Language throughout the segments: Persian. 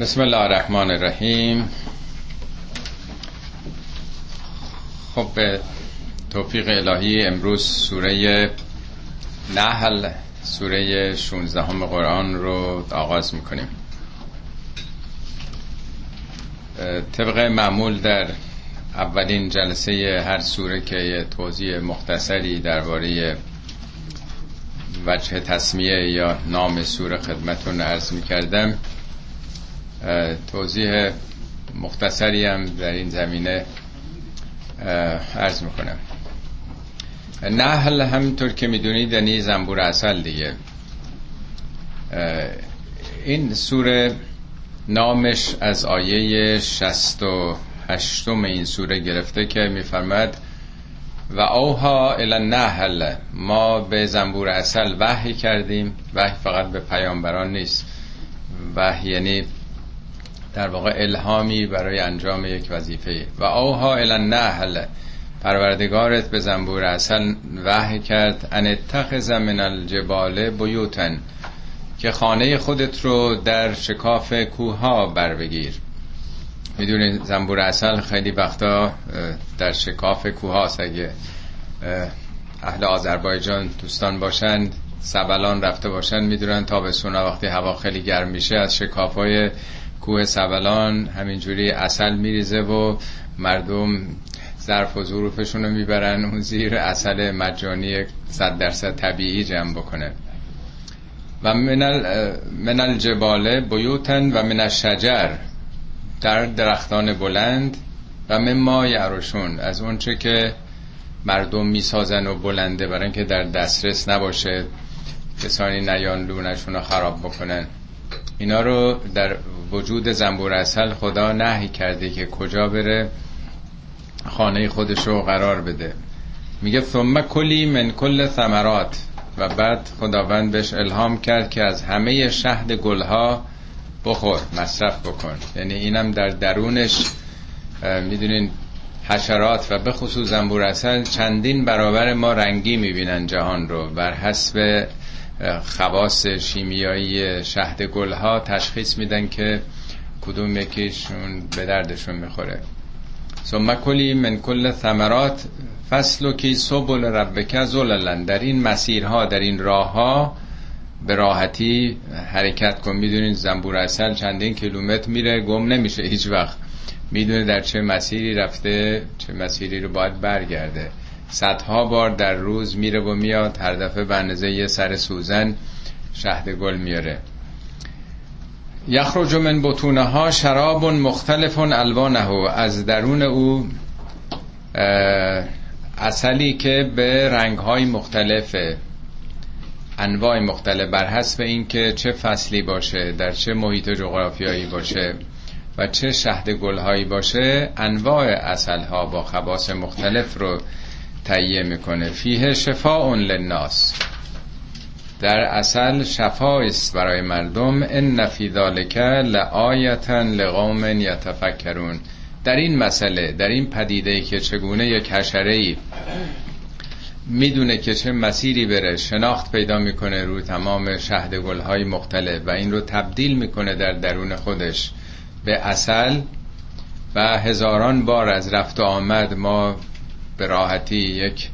بسم الله الرحمن الرحیم. خب به توفیق الهی امروز سوره نحل سوره 16 همه قرآن رو آغاز می‌کنیم. طبق معمول در اولین جلسه هر سوره که توضیح مختصری درباره وجه تصمیه یا نام سوره خدمتون عرض می‌کردم توضیح مختصری هم در این زمینه عرض می‌کنم. نحل همینطور که می‌دونید یعنی زنبور اصل دیگه. این سوره نامش از آیه شست و هشتم این سوره گرفته که میفرمد و اوها الى ما به زنبور اصل وحی کردیم. وحی فقط به پیامبران نیست. وحی یعنی در واقع الهامی برای انجام یک وظیفه. و اوها النحل. پروردگارت به زنبور اصل وحی کرد ان اتخذ من الجبال بیوتن که خانه خودت رو در شکاف کوها بر بگیر می‌دونید زنبور اصل خیلی وقتا در شکاف کوهاست اگه اهل آذربایجان دوستان باشند سبلان رفته باشند می‌دونن تابستونا وقتی هوا خیلی گرم میشه از شکاف های کوه سبلان همینجوری اصل میریزه و مردم ظرف و ظروفشون رو می‌برن اون زیر اصل مجانی صد درصد طبیعی جمع بکنه. و من الجبال بیوتن و من الشجر در درختان بلند و مما یعرشون از اونچه که مردم می‌سازن و بلنده برای اینکه در دسترس نباشه کسانی نیان لونشون رو خراب بکنن. اینا رو در وجود زنبور اصل خدا نهی کرده که کجا بره خانه خودش رو قرار بده. میگه ثم کلی من کل ثمرات. و بعد خداوند بهش الهام کرد که از همه شهد گلها بخور مصرف بکن. یعنی اینم در درونش می‌دونین حشرات و به خصوص زنبور اصل چندین برابر ما رنگی می‌بینن جهان رو. بر حسب خواص شیمیایی شهد گلها تشخیص میدن که کدوم یکیشون به دردشون می‌خوره. ثم کلی من کل ثمرات فصل کی سبل ربک زللن در این مسیرها در این راهها به راحتی حرکت کن. می‌دونید زنبور اصل چندین کیلومتر میره گم نمیشه هیچ وقت. می‌دونه در چه مسیری رفته چه مسیری رو باید برگرده. صدها بار در روز میره و میاد هر دفعه به یه سر سوزن شهد گل میاره. یخرج من بطونه ها شراب مختلف الوانه از درون او اصلی که به رنگ های مختلف انواع مختلف بر حسب اینکه چه فصلی باشه در چه محیط جغرافیایی باشه و چه شهد گلهایی باشه انواع اصل ها با خواص مختلف رو تهیه می‌کنه. فیه شفاء للناس. در اصل شفا است برای مردم. ان فی ذالک لآیتا لقوم یتفکرون. در این مسئله در این پدیده که چگونه یک حشره ای می‌دونه که چه مسیری بره شناخت پیدا می‌کنه رو تمام شهد گلهای مختلف و این رو تبدیل می‌کنه در درون خودش. به اصل و هزاران بار از رفت و آمد ما به راحتی یک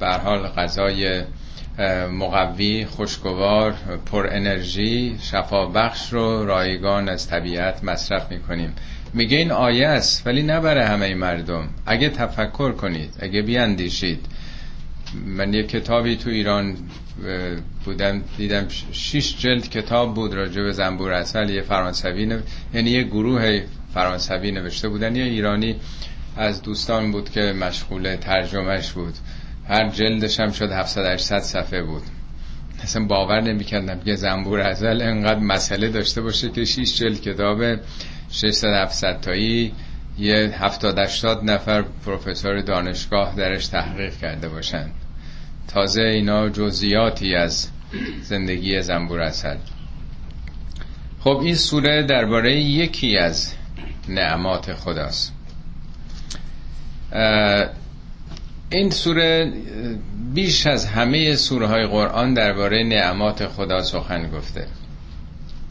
حال غذای مقوی خوشگوار پر انرژی شفا بخش رو رایگان از طبیعت مصرف می‌کنیم. میگه این آیه است ولی نه برای همه مردم. اگه تفکر کنید اگه بیاندیشید. من یک کتابی تو ایران بودم دیدم شش جلد کتاب بود راجع به زنبور اصل یه فرانسوی نو... یعنی یه گروه فرانسوی نوشته بودن یه ایرانی از دوستان بود که مشغول ترجمهش بود. هر جلدش هم شد 700 800 صفحه بود. اصلا باور نمی‌کردم که زنبور ازل انقدر مسئله داشته باشه که 6 جلد کتاب 600 700 تایی یه 70 80 نفر پروفسور دانشگاه درش تحقیق کرده باشن. تازه اینا جزئیاتی از زندگی زنبور اصل خب این سوره درباره یکی از نعمات خداست. این سوره بیش از همه سوره های قرآن درباره نعمات خدا سخن گفته.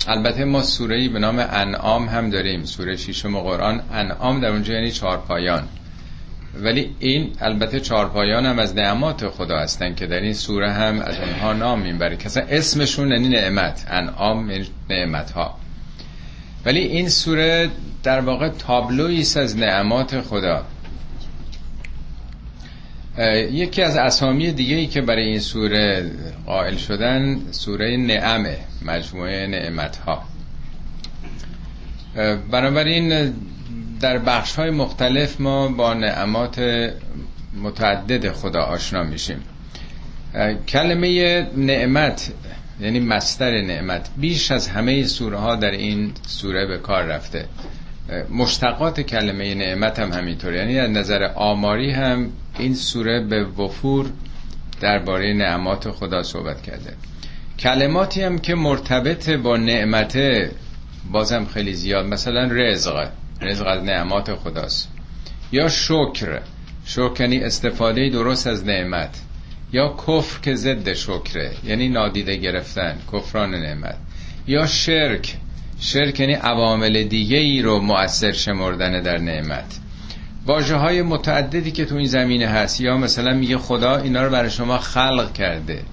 البته ما سوره به نام انعام هم داریم. سوره شیشم قرآن انعام در اونجا یعنی چهارپایان. ولی این البته چهارپایان هم از نعمات خدا هستن که در این سوره هم از اونها نام می‌بره. که اسمشون یعنی نعمت. انعام یعنی نعمت ها ولی این سوره در واقع تابلویی از نعمات خدا. یکی از اسامی دیگه ای که برای این سوره قائل شدن سوره نعمه مجموعه نعمت ها بنابراین در بخش های مختلف ما با نعمات متعدد خدا آشنا میشیم. کلمه نعمت یعنی مستر نعمت بیش از همه سوره ها در این سوره به کار رفته. مشتقات کلمه نعمت هم همینطور یعنی از نظر آماری هم این سوره به وفور درباره نعمات خدا صحبت کرده. کلماتی هم که مرتبط با نعمت بازم خیلی زیاد مثلا رزق. رزق از نعمات خداست. یا شکر. شکر یعنی استفاده درست از نعمت. یا کفر که ضد شکره یعنی نادیده گرفتن کفران نعمت. یا شرک. شرک یعنی عوامل دیگه ای رو مؤثر شمردن در نعمت. واجه های متعددی که تو این زمینه هست یا مثلا میگه خدا اینا رو برای شما خلق کرده.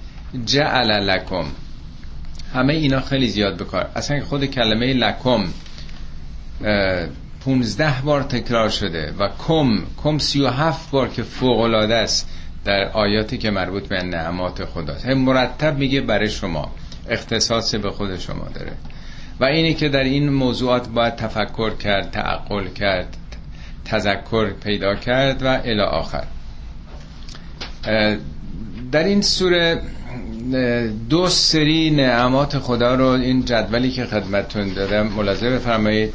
جعل لکم. همه اینا خیلی زیاد بکار اصلا خود کلمه لکم پونزده بار تکرار شده و کم کم سی و هفت بار که فوق است در آیاتی که مربوط به نعمات خداست. مرتب میگه برای شما اختصاص به خود شما داره. و اینی که در این موضوعات باید تفکر کرد تعقل کرد تذکر پیدا کرد و الی آخر. در این سوره دو سری نعمات خدا رو این جدولی که خدمتتون دادم ملاحظه بفرمایید.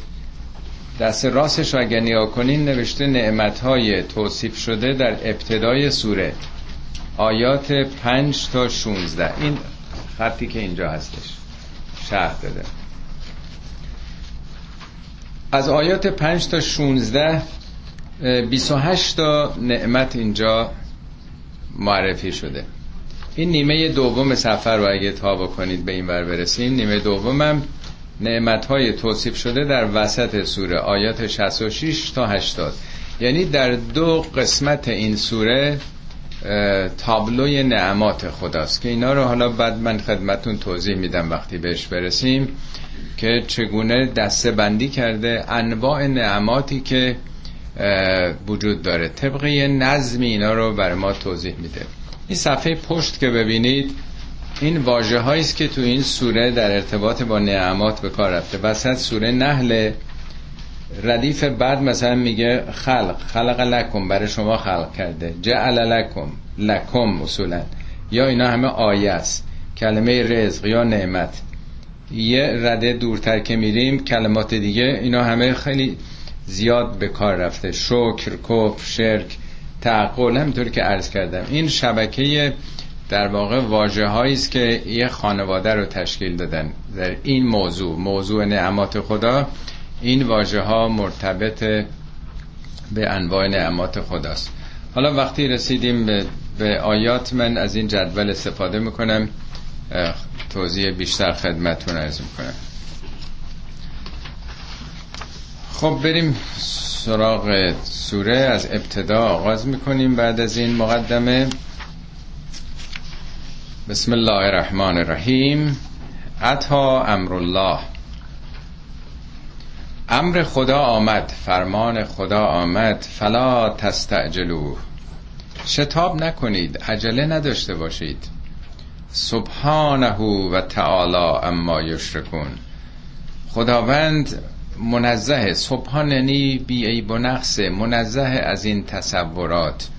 دست راستش رو اگر نیا کنین نوشته نعمت های توصیف شده در ابتدای سوره آیات پنج تا 16 این خطی که اینجا هستش شرح داده. از آیات 5 تا 16 28 تا نعمت اینجا معرفی شده. این نیمه دوم سفر رو اگه تا بکنید به این بر برسیم نیمه دومم نعمت های توصیف شده در وسط سوره آیات 66 تا 80 یعنی در دو قسمت این سوره تابلوی نعمات خداست که اینا رو حالا بعد من خدمتون توضیح میدم وقتی بهش برسیم. که چگونه دسته بندی کرده انواع نعماتی که وجود داره. طبق یه نظمی اینا رو برای ما توضیح میده. این صفحه پشت که ببینید این واجه است که تو این سوره در ارتباط با نعمات به کار رفته. وسط سوره نحل ردیف بعد مثلا میگه خلق خلق لکم برای شما خلق کرده. جعل لکم لکم اصولا. یا اینا همه آیه است. کلمه رزق یا نعمت. یه رده دورتر که میریم کلمات دیگه اینا همه خیلی زیاد به کار رفته. شکر کف شرک تعقل همینطور که عرض کردم. این شبکه در واقع واجه است که یه خانواده رو تشکیل دادن. در این موضوع موضوع نعمات خدا این واژه ها مرتبط به انواع نعمات خداست. حالا وقتی رسیدیم به, به آیات من از این جدول استفاده می‌کنم. توضیح بیشتر خدمتون ارز می‌کنم. خب بریم سراغ سوره. از ابتدا آغاز می‌کنیم بعد از این مقدمه. بسم الله الرحمن الرحیم. عطا امر الله. امر خدا آمد فرمان خدا آمد. فلا تستعجلو شتاب نکنید عجله نداشته باشید. سبحانه و تعالی اما یشرکون. خداوند منزه سبحان یعنی بی عیب و نقصه منزه از این تصورات.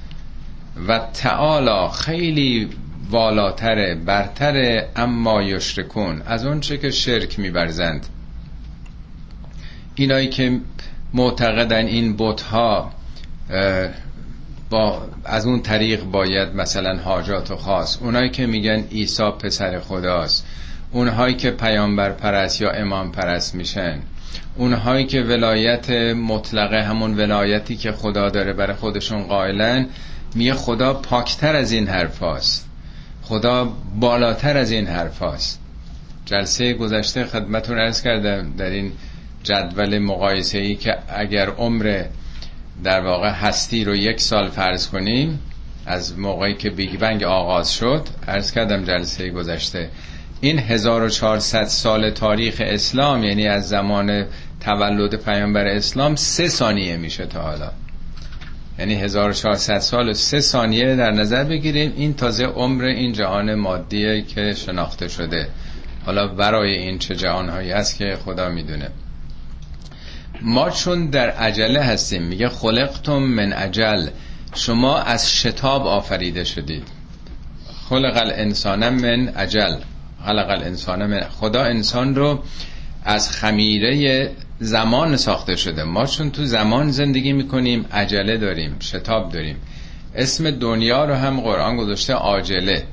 و تعالی خیلی والاتره برتره اما یشرکون. از اونچه که شرک میبرزند اینایی که معتقدن این ها با از اون طریق باید مثلا حاجات و خاص. اونایی که میگن عیسی پسر خداست. اونهایی که پیامبر پرست یا امام پرست میشن. اونهایی که ولایت مطلقه همون ولایتی که خدا داره برای خودشون قائلن میگه خدا پاکتر از این حرف خدا بالاتر از این حرف جلسه گذشته خدمتون عرض کردم در این جدول مقایسه ای که اگر عمر در واقع هستی رو یک سال فرض کنیم از موقعی که بیگ بنگ آغاز شد عرض کردم جلسه گذشته. این 1400 سال تاریخ اسلام یعنی از زمان تولد پیامبر اسلام سه ثانیه میشه تا حالا. یعنی 1400 سال و سه ثانیه در نظر بگیریم این تازه عمر این جهان مادیه که شناخته شده. حالا برای این چه جهانهایی هست که خدا می‌دونه. ما چون در عجله هستیم میگه خلقتم من عجل. شما از شتاب آفریده شدید. خلق الانسان من عجل. خلق الانسان من خدا انسان رو از خمیره زمان ساخته شده. ما چون تو زمان زندگی می‌کنیم عجله داریم شتاب داریم. اسم دنیا رو هم قرآن گذاشته عاجله.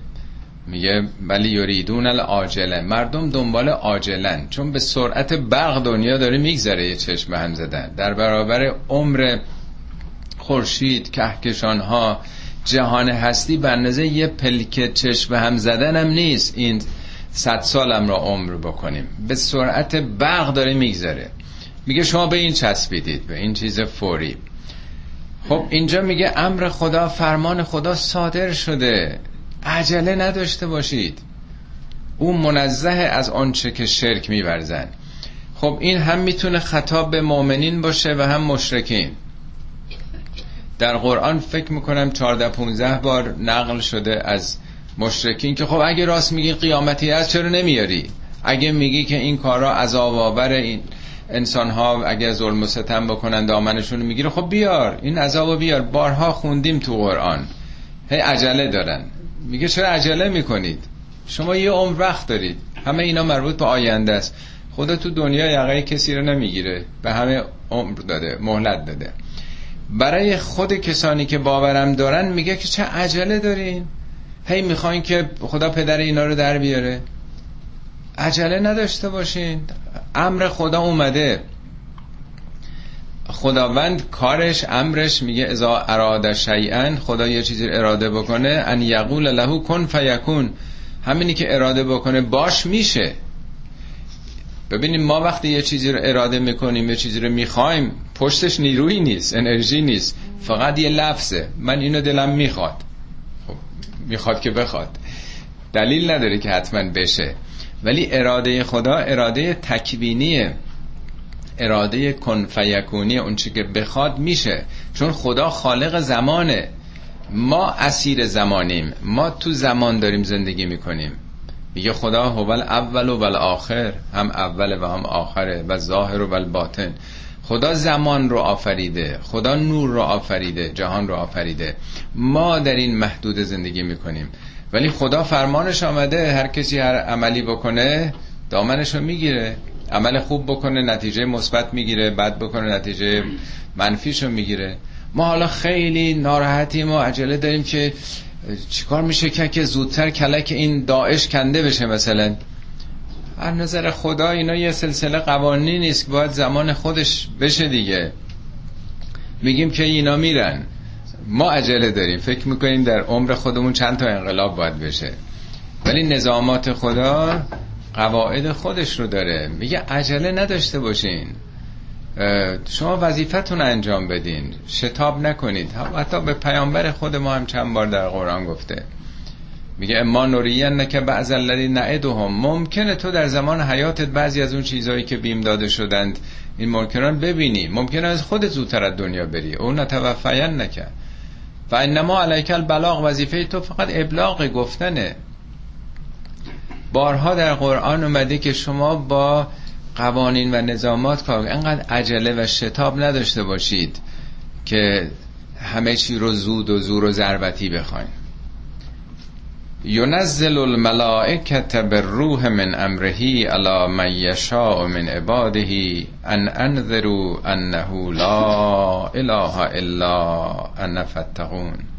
میگه ولی یریدون العاجله. مردم دنبال عاجلن. چون به سرعت برق دنیا داره میگذره یه چشم هم زدن. در برابر عمر خورشید کهکشان ها جهان هستی به یه پلک چشم هم زدن هم نیست. این صد سالم را عمر بکنیم. به سرعت برق داره میگذره. میگه شما به این چسبیدید به این چیز فوری. خب اینجا میگه امر خدا فرمان خدا صادر شده. عجله نداشته باشید. او منزه از آنچه که شرک میورزن. خب این هم می‌تونه خطاب به مؤمنین باشه و هم مشرکین. در قرآن فکر می‌کنم 14 15 بار نقل شده از مشرکین که خب اگه راست میگی قیامتی هست چرا نمیاری؟ اگه میگی که این کارا عذاب آور این انسان ها اگه ظلم و ستم بکنن دامنشون می‌گیره خب بیار این عذابو بیار. بارها خوندیم تو قرآن. هی عجله دارن. میگه چرا عجله می‌کنید؟ شما یه عمر وقت دارید. همه اینا مربوط به آینده است. خدا تو دنیا یقه کسی رو نمی‌گیره. به همه عمر داده مهلت داده. برای خود کسانی که باورم دارن میگه که چه عجله دارین. هی می‌خواین که خدا پدر اینا رو در بیاره. عجله نداشته باشین. امر خدا اومده. خداوند کارش امرش میگه ازا اراده شیئا خدا یه چیزی اراده بکنه ان یقول له کن فیکون. همینی که اراده بکنه باش میشه. ببینیم ما وقتی یه چیزی رو اراده می‌کنیم یه چیزی رو می‌خوایم پشتش نیروی نیست انرژی نیست فقط یه لفظه. من اینو دلم می‌خواد. خب می‌خواد که بخواد. دلیل نداره که حتما بشه. ولی اراده خدا اراده تکوینیه. اراده کن فیکونی اون چی که بخواد میشه. چون خدا خالق زمانه. ما اسیر زمانیم. ما تو زمان داریم زندگی می‌کنیم. میگه خدا هو اول و آخر هم اول و هم آخره. و ظاهر و باطن. خدا زمان رو آفریده. خدا نور رو آفریده. جهان رو آفریده. ما در این محدود زندگی می‌کنیم. ولی خدا فرمانش آمده. هر کسی هر عملی بکنه دامنش رو می‌گیره. عمل خوب بکنه نتیجه مثبت می‌گیره بد بکنه نتیجه منفیشو می‌گیره. ما حالا خیلی ناراحتیم و عجله داریم که چیکار میشه که که زودتر کلک این داعش کنده بشه مثلا. از نظر خدا اینا یه سلسله قوانینی نیست که باید زمان خودش بشه دیگه. میگیم که اینا میرن. ما عجله داریم. فکر می‌کنیم در عمر خودمون چند تا انقلاب باید بشه. ولی نظامات خدا قواعد خودش رو داره. میگه عجله نداشته باشین. شما وظیفتون انجام بدین. شتاب نکنید. حتی به پیامبر خود ما هم چند بار در قرآن گفته. میگه اما نورین که بعض الذی نعدهم. ممکنه تو در زمان حیاتت بعضی از اون چیزهایی که بیم داده شدند این ممکنان ببینی. ممکنه از خود زودتر از دنیا بری. اون نتوفین نکن و انما علیک البلاغ. وظیفه تو فقط ابلاغ گفتنه. بارها در قرآن اومده که شما با قوانین و نظامات کار انقدر عجله و شتاب نداشته باشید که همه چی رو زود و زور و ضربتی بخواین. ينزل الملائکت بالروح من امره على من یشاء من عباده ان انذروا انه لا اله الا انا فتقون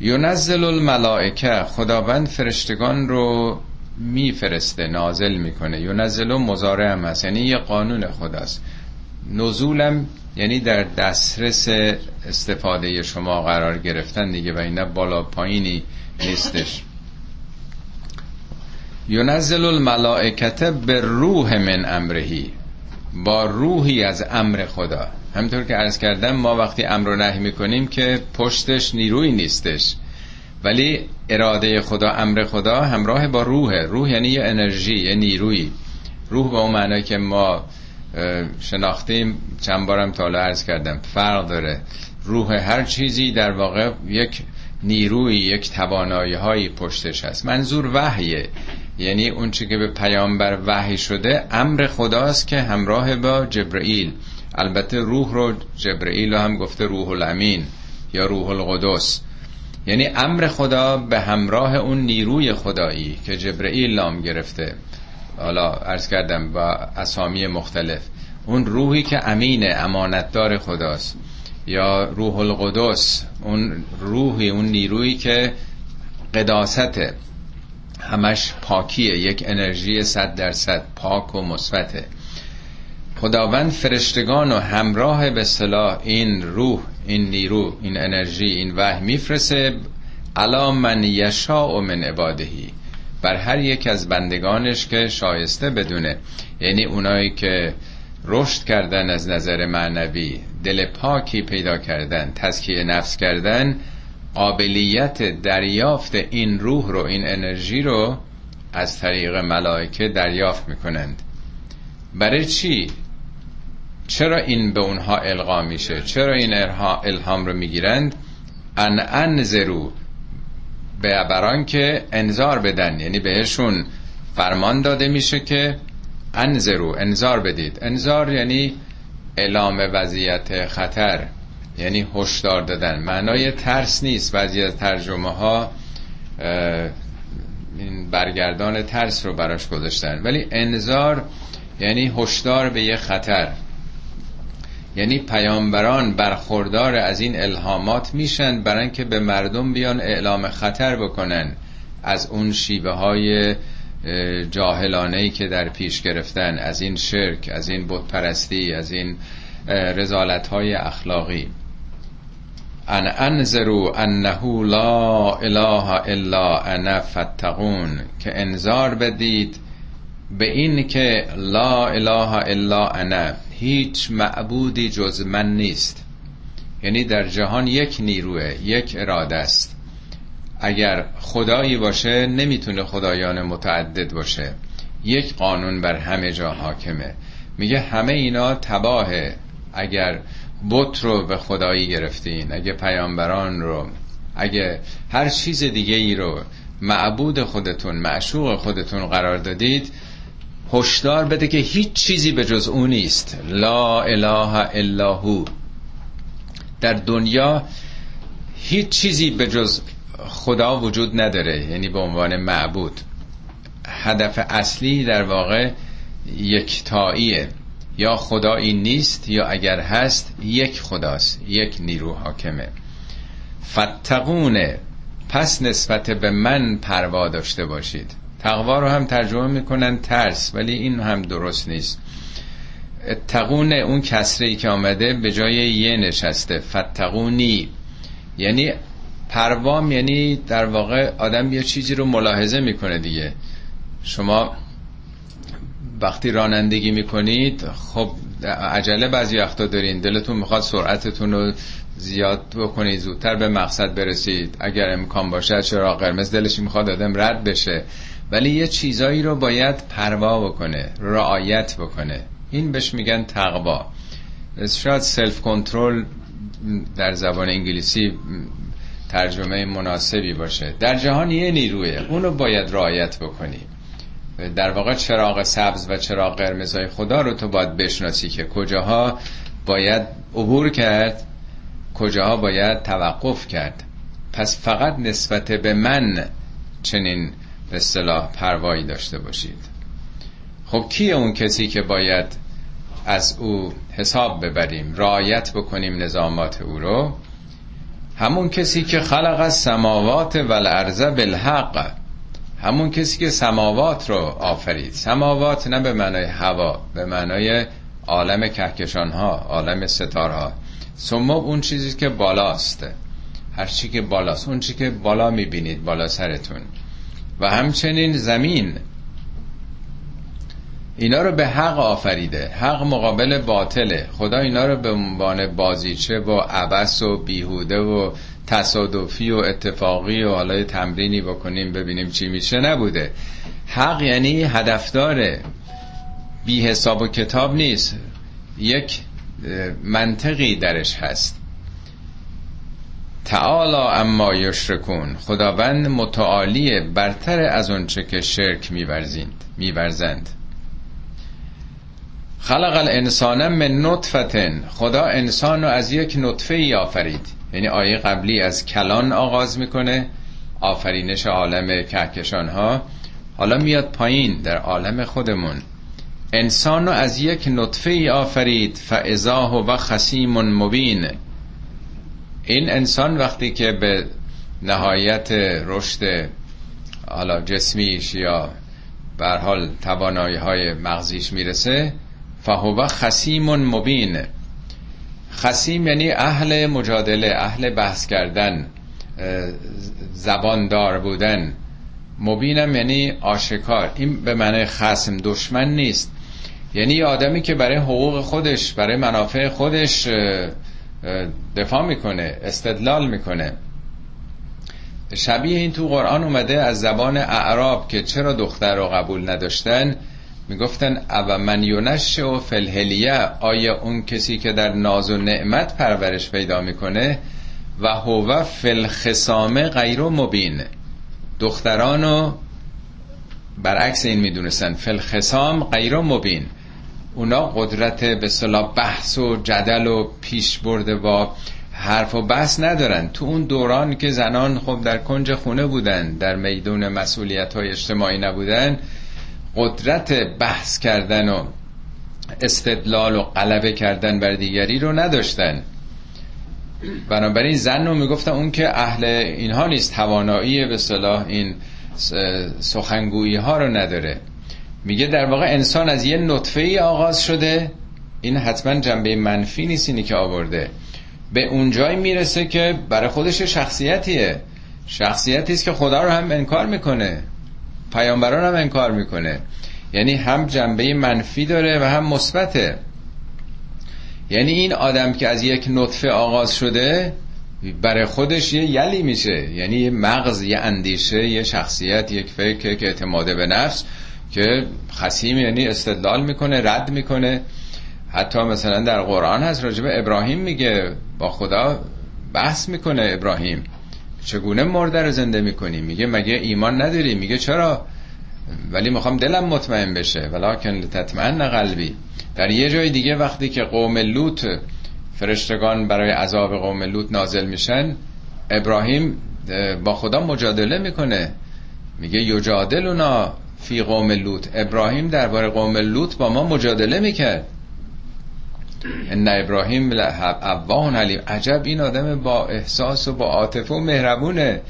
ینزل الملائکه خداوند فرشتگان رو میفرسته نازل می‌کنه. ینزل و مزارع هم هست یعنی یه قانون خداست نزولم یعنی در دسترس استفاده شما قرار گرفتن دیگه و اینا بالا پایینی نیستش. ینزل الملائکت به روح من امرهی با روحی از امر خدا. همطور که عرض کردم ما وقتی امر و نهی می‌کنیم که پشتش نیروی نیستش. ولی اراده خدا امر خدا همراه با روحه. روح یعنی یه انرژی یه نیروی. روح با اون معنی که ما شناختیم چند بارم تا عرض کردم فرق داره. روح هر چیزی در واقع یک نیروی یک توانایی هایی پشتش هست. منظور وحیه. یعنی اون چی که به پیامبر وحی شده امر خداست که همراه با جبرئیل. البته روح رو جبرئیل هم گفته روح الامین یا روح القدس. یعنی امر خدا به همراه اون نیروی خدایی که جبرئیل نام گرفته. حالا عرض کردم با اسامی مختلف. اون روحی که امین امانتدار خداست یا روح القدس. اون روحی اون نیرویی که قداسته همش پاکیه. یک انرژی صد درصد پاک و مثبته. خداوند فرشتگان و همراه به صلاح این روح این نیرو این انرژی این وحی میفرسه علا من یشا و من عبادهی بر هر یک از بندگانش که شایسته بدونه. یعنی اونایی که رشد کردن از نظر معنوی دل پاکی پیدا کردن تزکیه نفس کردن قابلیت دریافت این روح رو این انرژی رو از طریق ملائکه دریافت می‌کنند. برای چی؟ چرا این به اونها القا میشه؟ چرا این الهام رو می‌گیرند؟ ان انذرو به بران که انذار بدن. یعنی بهشون فرمان داده میشه که انذرو انذار بدید. انذار یعنی اعلام وضعیت خطر یعنی هشدار دادن. معنای ترس نیست. بعضی از ترجمه ها این برگردان ترس رو براش گذاشتن. ولی انذار یعنی هشدار به یه خطر. یعنی پیامبران برخوردار از این الهامات میشن برای که به مردم بیان اعلام خطر بکنن از اون شیوه های جاهلانه که در پیش گرفتن از این شرک از این بت پرستی از این رزالت های اخلاقی. ان انذرو انه لا اله الا انا فتقون که انذار بدید به این که لا اله الا انا هیچ معبودی جز من نیست. یعنی در جهان یک نیروه یک اراده است. اگر خدایی باشه نمی‌تونه خدایان متعدد باشه. یک قانون بر همه جا حاکمه. میگه همه اینا تباهه. اگر بت رو به خدایی گرفتین اگه پیامبران رو اگه هر چیز دیگه ای رو معبود خودتون معشوق خودتون قرار دادید هشدار بده که هیچ چیزی به جز او نیست. لا اله الا هو. در دنیا هیچ چیزی به جز خدا وجود نداره یعنی به عنوان معبود. هدف اصلی در واقع یکتاییه. یا خدایی نیست یا اگر هست یک خداست یک نیرو حاکمه. فتقونه پس نسبت به من پروا داشته باشید. تقوا رو هم ترجمه می‌کنن ترس ولی این هم درست نیست. تقون اون کسره ای که آمده به جای یه نشسته فتقونی. یعنی پروام یعنی در واقع آدم یه چیزی رو ملاحظه می‌کنه دیگه. شما وقتی رانندگی می‌کنید خب عجله بعضی وقتا دارین. دلتون می‌خواد سرعتتون رو زیاد بکنید زودتر به مقصد برسید. اگر امکان باشه چرا قرمز دلش می‌خواد آدم رد بشه. ولی یه چیزایی رو باید پروا بکنه رعایت بکنه. این بهش میگن تقوا. شاید سلف کنترل در زبان انگلیسی ترجمه مناسبی باشه. در جهان یه نیروه اونو باید رعایت بکنی. در واقع چراغ سبز و چراغ قرمزهای خدا رو تو باید بشناسی که کجاها باید عبور کرد کجاها باید توقف کرد. پس فقط نسبت به من چنین به اصطلاح پروایی داشته باشید. خب کیه اون کسی که باید از او حساب ببریم رعایت بکنیم نظامات او رو؟ همون کسی که خلق از سماوات و الارض بالحق. همون کسی که سماوات رو آفرید. سماوات نه به معنای هوا به معنای عالم کهکشان ها عالم ستارها. سمو اون چیزی که بالاست. هر که بالاست اون چی که بالا می‌بینید بالا سرتون. و همچنین زمین. اینا رو به حق آفریده حق مقابل باطله. خدا اینا رو به عنوان بازیچه و عبس و بیهوده و تصادفی و اتفاقی و حالا تمرینی بکنیم ببینیم چی میشه نبوده. حق یعنی هدفداره بی حساب و کتاب نیست. یک منطقی درش هست. تعالی اما یشرکون خداوند متعالی برتر از اونچه که شرک میورزند میورزند. خلق الانسان من نطفتن خدا انسان رو از یک نطفه ای آفرید. یعنی آیه قبلی از کلان آغاز می‌کنه آفرینش عالم کهکشان ها حالا میاد پایین در عالم خودمون. انسان رو از یک نطفه ای آفرید فعضاه و خسیم مبین. این انسان وقتی که به نهایت رشد حالا جسمیش یا بر حال توانایی های مغزیش می‌رسه فهو خسیم مبین. خسیم یعنی اهل مجادله اهل بحث کردن زباندار بودن. مبینم یعنی آشکار. این به معنی خسم دشمن نیست. یعنی آدمی که برای حقوق خودش برای منافع خودش دفاع می‌کنه استدلال می‌کنه. شبیه این تو قرآن اومده از زبان اعراب که چرا دختر رو قبول نداشتن؟ می‌گفتن او من یونش و فلهلیه آیا اون کسی که در ناز و نعمت پرورش پیدا می‌کنه؟ و هو فلخسامه غیر مبین دخترانو برعکس این می‌دونستن فلخسام غیر مبین اونا قدرت به صلاح بحث و جدل و پیش برده با حرف و بحث ندارن. تو اون دوران که زنان خب در کنج خونه بودن در میدون مسئولیت های اجتماعی نبودن قدرت بحث کردن و استدلال و غلبه کردن بر دیگری رو نداشتن. بنابراین زن رو می‌گفتن اون که اهل اینها نیست توانایی به صلاح این سخنگویی ها رو نداره. میگه در واقع انسان از یه نطفه ای آغاز شده. این حتما جنبه منفی نیست اینی که آورده. به اونجای می‌رسه که برای خودش شخصیتیه. شخصیتی است که خدا رو هم انکار می‌کنه. پیامبران هم انکار می‌کنه. یعنی هم جنبه منفی داره و هم مثبته. یعنی این آدم که از یک نطفه آغاز شده برای خودش یه یلی میشه. یعنی یه مغز یه اندیشه یه شخصیت یک فکر که اعتماده به نفس. که خسیم یعنی استدلال می‌کنه رد می‌کنه. حتی مثلا در قرآن هست راجب ابراهیم میگه با خدا بحث می‌کنه ابراهیم. چگونه مرده رو زنده می‌کنی؟ میگه مگه ایمان نداری؟ میگه چرا؟ ولی می‌خوام دلم مطمئن بشه. ولکن تطمئن قلبی. در یه جای دیگه وقتی که قوم لوط فرشتگان برای عذاب قوم لوط نازل میشن ابراهیم با خدا مجادله می‌کنه. میگه یجادلونا فی قوم لوط. ابراهیم درباره قوم لوط با ما مجادله می‌کرد. ان ابراهیم اواه علیم. عجب این آدم با احساس و با عاطفه و مهربونه.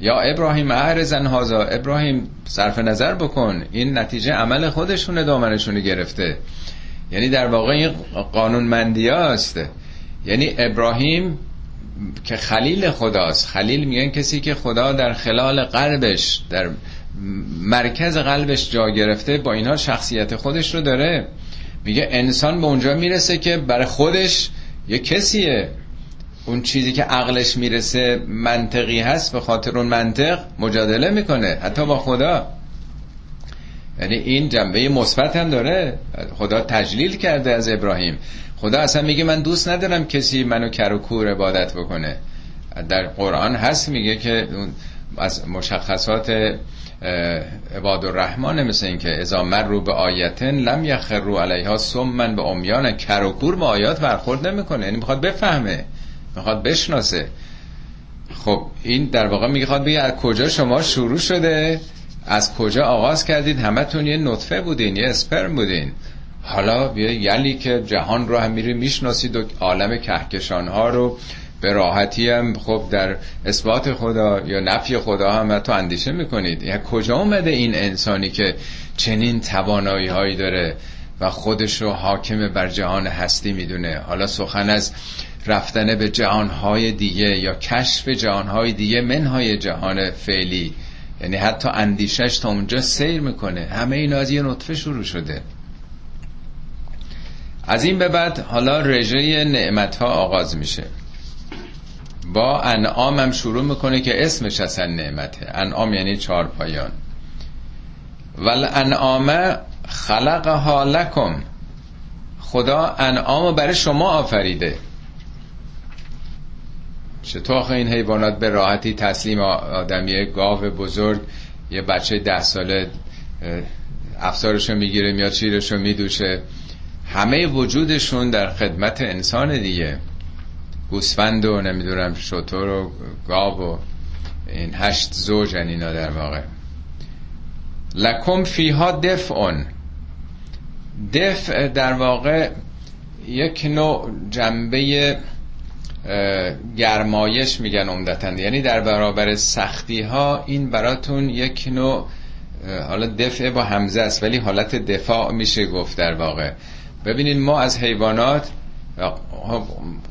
یا ابراهیم اعرزن هازا. ابراهیم صرف نظر بکن. این نتیجه عمل خودشونه دامنشونه گرفته. یعنی در واقع این قانون مندی است یعنی ابراهیم که خلیل خداست. خلیل میگن کسی که خدا در خلال قلبش در مرکز قلبش جا گرفته با اینها شخصیت خودش رو داره. میگه انسان به اونجا می‌رسه که برای خودش یه کسیه. اون چیزی که عقلش می‌رسه منطقی هست به خاطر اون منطق مجادله می‌کنه. حتی با خدا. یعنی این جنبه مثبت هم داره. خدا تجلیل کرده از ابراهیم. خدا اصلا میگه من دوست ندارم کسی منو کر و کور عبادت بکنه. در قرآن هست میگه که از مشخصات عباد الرحمن مثل این که ازا مر رو به آیتن لم یخرو علیها سمن به امیان کر و کور با آیات برخورد نمی‌کنه یعنی می‌خواد بفهمه می‌خواد بشناسه. خب این در واقع می‌خواد بگه از کجا شما شروع شده؟ از کجا آغاز کردید؟ همتون یه نطفه بودین یه اسپرم بودین. حالا یه یلی که جهان رو هم میری می‌شناسید و عالم کهکشان ها رو. به راحتی هم خب در اثبات خدا یا نفی خدا هم تو اندیشه می‌کنید. یا کجا اومده این انسانی که چنین توانایی هایی داره و خودش رو حاکم بر جهان هستی می‌دونه؟ حالا سخن از رفتن به جهانهای دیگه یا کشف جهانهای دیگه منهای جهان فعلی. یعنی حتی اندیشش تا اونجا سیر می‌کنه. همه اینا از یه نطفه شروع شده. از این به بعد حالا رژه نعمت ها آغاز میشه. با انعام هم شروع می‌کنه که اسمش اصلا نعمته. انعام یعنی چهار پایان. ول انعام خلقها لکم. خدا انعام برای شما آفریده. چطور این حیوانات به راحتی تسلیم آدمیه گاو بزرگ یه بچه ده ساله افسارشو می‌گیره میاد شیرشو میدوشه. همه وجودشون در خدمت انسان دیگه. گوسفند و نمی‌دونم شطور و گاو و این هشت زوجن اینا در واقع. لکم فیها دفعون. دفع در واقع یک نوع جنبه گرمایش میگن عمدتا. یعنی در برابر سختی ها این براتون یک نوع حالا دفع با همزه است ولی حالت دفاع میشه گفت در واقع. ببینید ما از حیوانات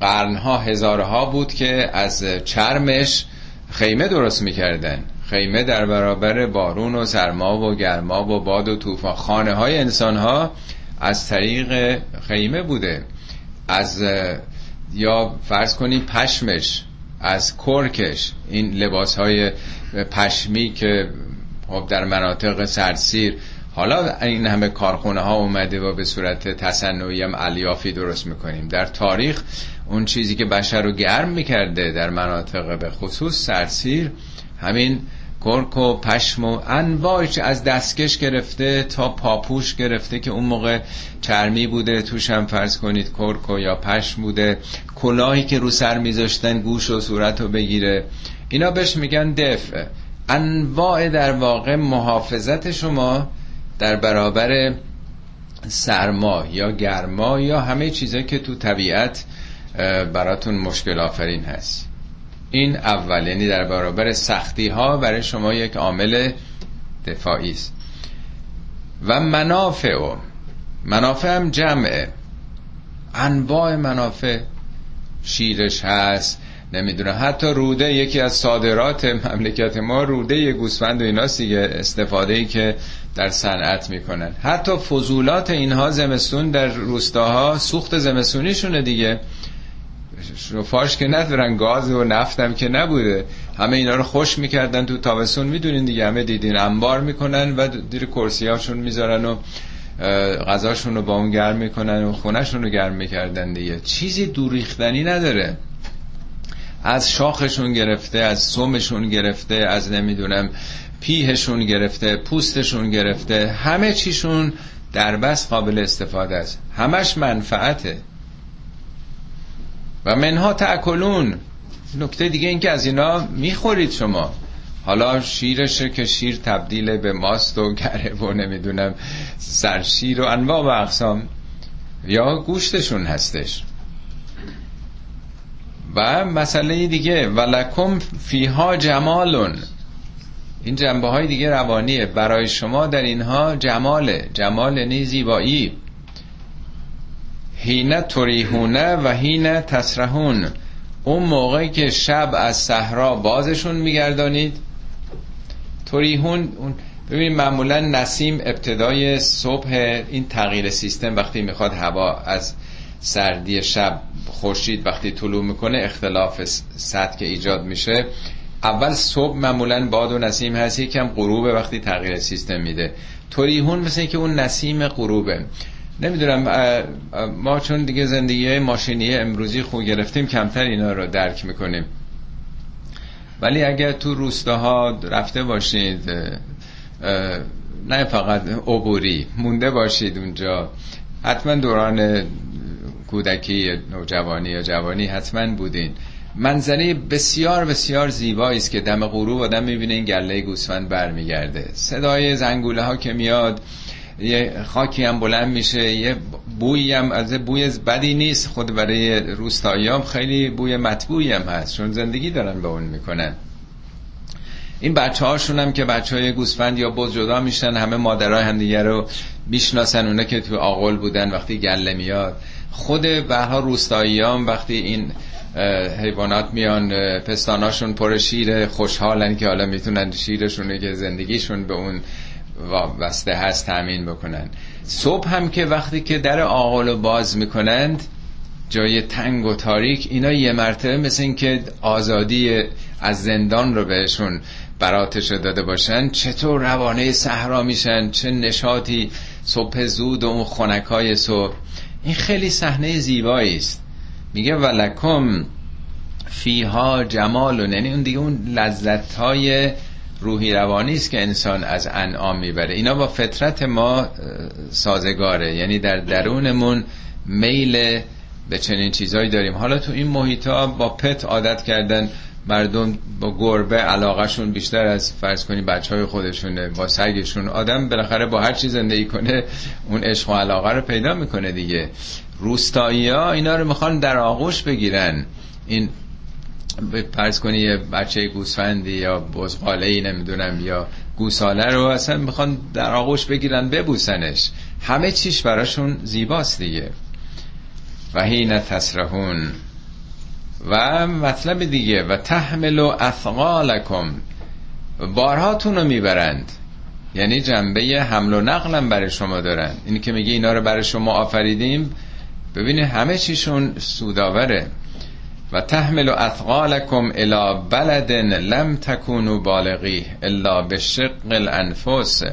قرنها هزارها بود که از چرمش خیمه درست می‌کردن. خیمه در برابر بارون و سرما و گرما و باد و طوفان. خانه های انسان ها از طریق خیمه بوده. از یا فرض کنی پشمش از کرکش. این لباس های پشمی که خب در مناطق سرسیر حالا این همه کارخونه ها اومده و به صورت تصنعی هم الیافی درست می‌کنیم. در تاریخ اون چیزی که بشر رو گرم می‌کرده در مناطق به خصوص سرسیر همین کرک و پشم و انواعش از دستکش گرفته تا پاپوش گرفته که اون موقع چرمی بوده. توش هم فرض کنید کرک و یا پشم بوده. کلاهی که رو سر میذاشتن گوش و صورت رو بگیره. اینا بهش میگن دفع. انواع در واقع محافظت شما در برابر سرما یا گرما یا همه چیزایی که تو طبیعت براتون مشکل آفرین هست. این اول یعنی در برابر سختی ها برای شما یک عامل دفاعی است. و منافع و منافع هم جمعه. انواع منافع شیرش هست. نمی‌دونه حتی روده یکی از صادرات مملکت ما روده گوسفند و ایناست دیگه استفاده ای که در صنعت می‌کنن. حتی فضولات اینها زمستون در روستاها سوخت زمستونیشونه دیگه. شفاش که ندارن گاز و نفتم که نبوده. همه اینا رو خوش می‌کردن تو تابستون. می‌دونین دیگه همه دیدین. انبار می‌کنن و دیر کرسی هاشون می‌ذارن و غذاشون رو با اون گرم می‌کنن و خونهشون رو گرم می‌کردن دیگه. چیزی دوریختنی نداره. از شاخشون گرفته از سومشون گرفته از نمی‌دونم پیهشون گرفته پوستشون گرفته همه چیشون در بس قابل استفاده است. همش منفعته. و منها تاکلون نکته دیگه این که از اینا می‌خورید شما. حالا شیرشه که شیر تبدیل به ماست و گره و نمی‌دونم سرشیر و انواع و اقسام. یا گوشتشون هستش. و مسئله دیگه ولکم فیها جمالون. این جنبه های دیگه روانیه. برای شما در اینها جماله. جمال یعنی زیبایی. هینه تریهونه و هینه تسرهون اون موقعی که شب از صحرا بازشون میگردانید. تریهون ببین معمولا نسیم ابتدای صبح این تغییر سیستم وقتی می‌خواد هوا از سردی شب خورشید وقتی طلوع می‌کنه اختلاف سطح ایجاد میشه. اول صبح معمولا باد و نسیم هست یکم غروبه وقتی تغییر سیستم میده. توریهون مثل اینکه اون نسیم غروبه. نمی‌دونم ما چون دیگه زندگی ماشینی امروزی خوب گرفتیم کمتر اینا رو درک می‌کنیم. ولی اگر تو روستاها رفته باشید نه فقط عبوری مونده باشید اونجا. حتما دوران کودکی نوجوانی یا جوانی حتما بودین. منظره بسیار بسیار زیبایی است که دم غروب آدم می‌بینه این گله گوسفند برمیگرده. صدای زنگوله ها که میاد یه خاکی هم بلند میشه یه بویی هم از بوی بدی نیست خود برای روستاییام خیلی بوی مطبوعی هم هست. چون زندگی دارن به اون می‌کنن. این بچه هاشون هم که بچه های گوسفند یا بز جدا میشن همه مادرای هم دیگه رو می‌شناسن اونا که تو آقل بودن وقتی گله میاد. خود برها روستاییام وقتی این حیوانات میان پستاناشون پر شیر خوشحالن که حالا می‌تونن شیرشونه که زندگیشون به اون وابسته هست تأمین بکنن. صبح هم که وقتی که در آقل باز می‌کنند جای تنگ و تاریک اینا یه مرتبه مثل این که آزادی از زندان رو بهشون براتش داده باشن چطور روانه صحرا میشن چه نشاطی صبح زود و اون خونکای صبح. این خیلی صحنه زیبایی است. میگه ولکم فیها جمال و یعنی اون دیگه اون لذت های روحی روانی است که انسان از انعام می‌بره. اینا با فطرت ما سازگاره. یعنی در درونمون میل به چنین چیزهایی داریم. حالا تو این محیط با پت عادت کردن. مردم با گربه علاقهشون بیشتر از فرض کنی بچه های خودشونه با سگشون. آدم بالاخره با هر چیز زندگی کنه اون عشق و علاقه رو پیدا می‌کنه دیگه. روستایی ها اینا رو می‌خوان در آغوش بگیرن. این فرض کنی یه بچه گوسفندی یا بزغاله ای نمی‌دونم یا گوساله رو اصلا می‌خوان در آغوش بگیرن ببوسنش. همه چیش براشون زیباست دیگه. و هین تسرحون. و مطلب دیگه و تحمل و اثقالکم بارهاتون رو می‌برند. یعنی جنبه حمل و نقلم برای شما دارن. اینی که میگه اینا رو برای شما آفریدیم. ببینید همه چیشون سوداوره. و تحمل و اثقالکم الى بلد لم تکونو بالغی الا به شق الانفس.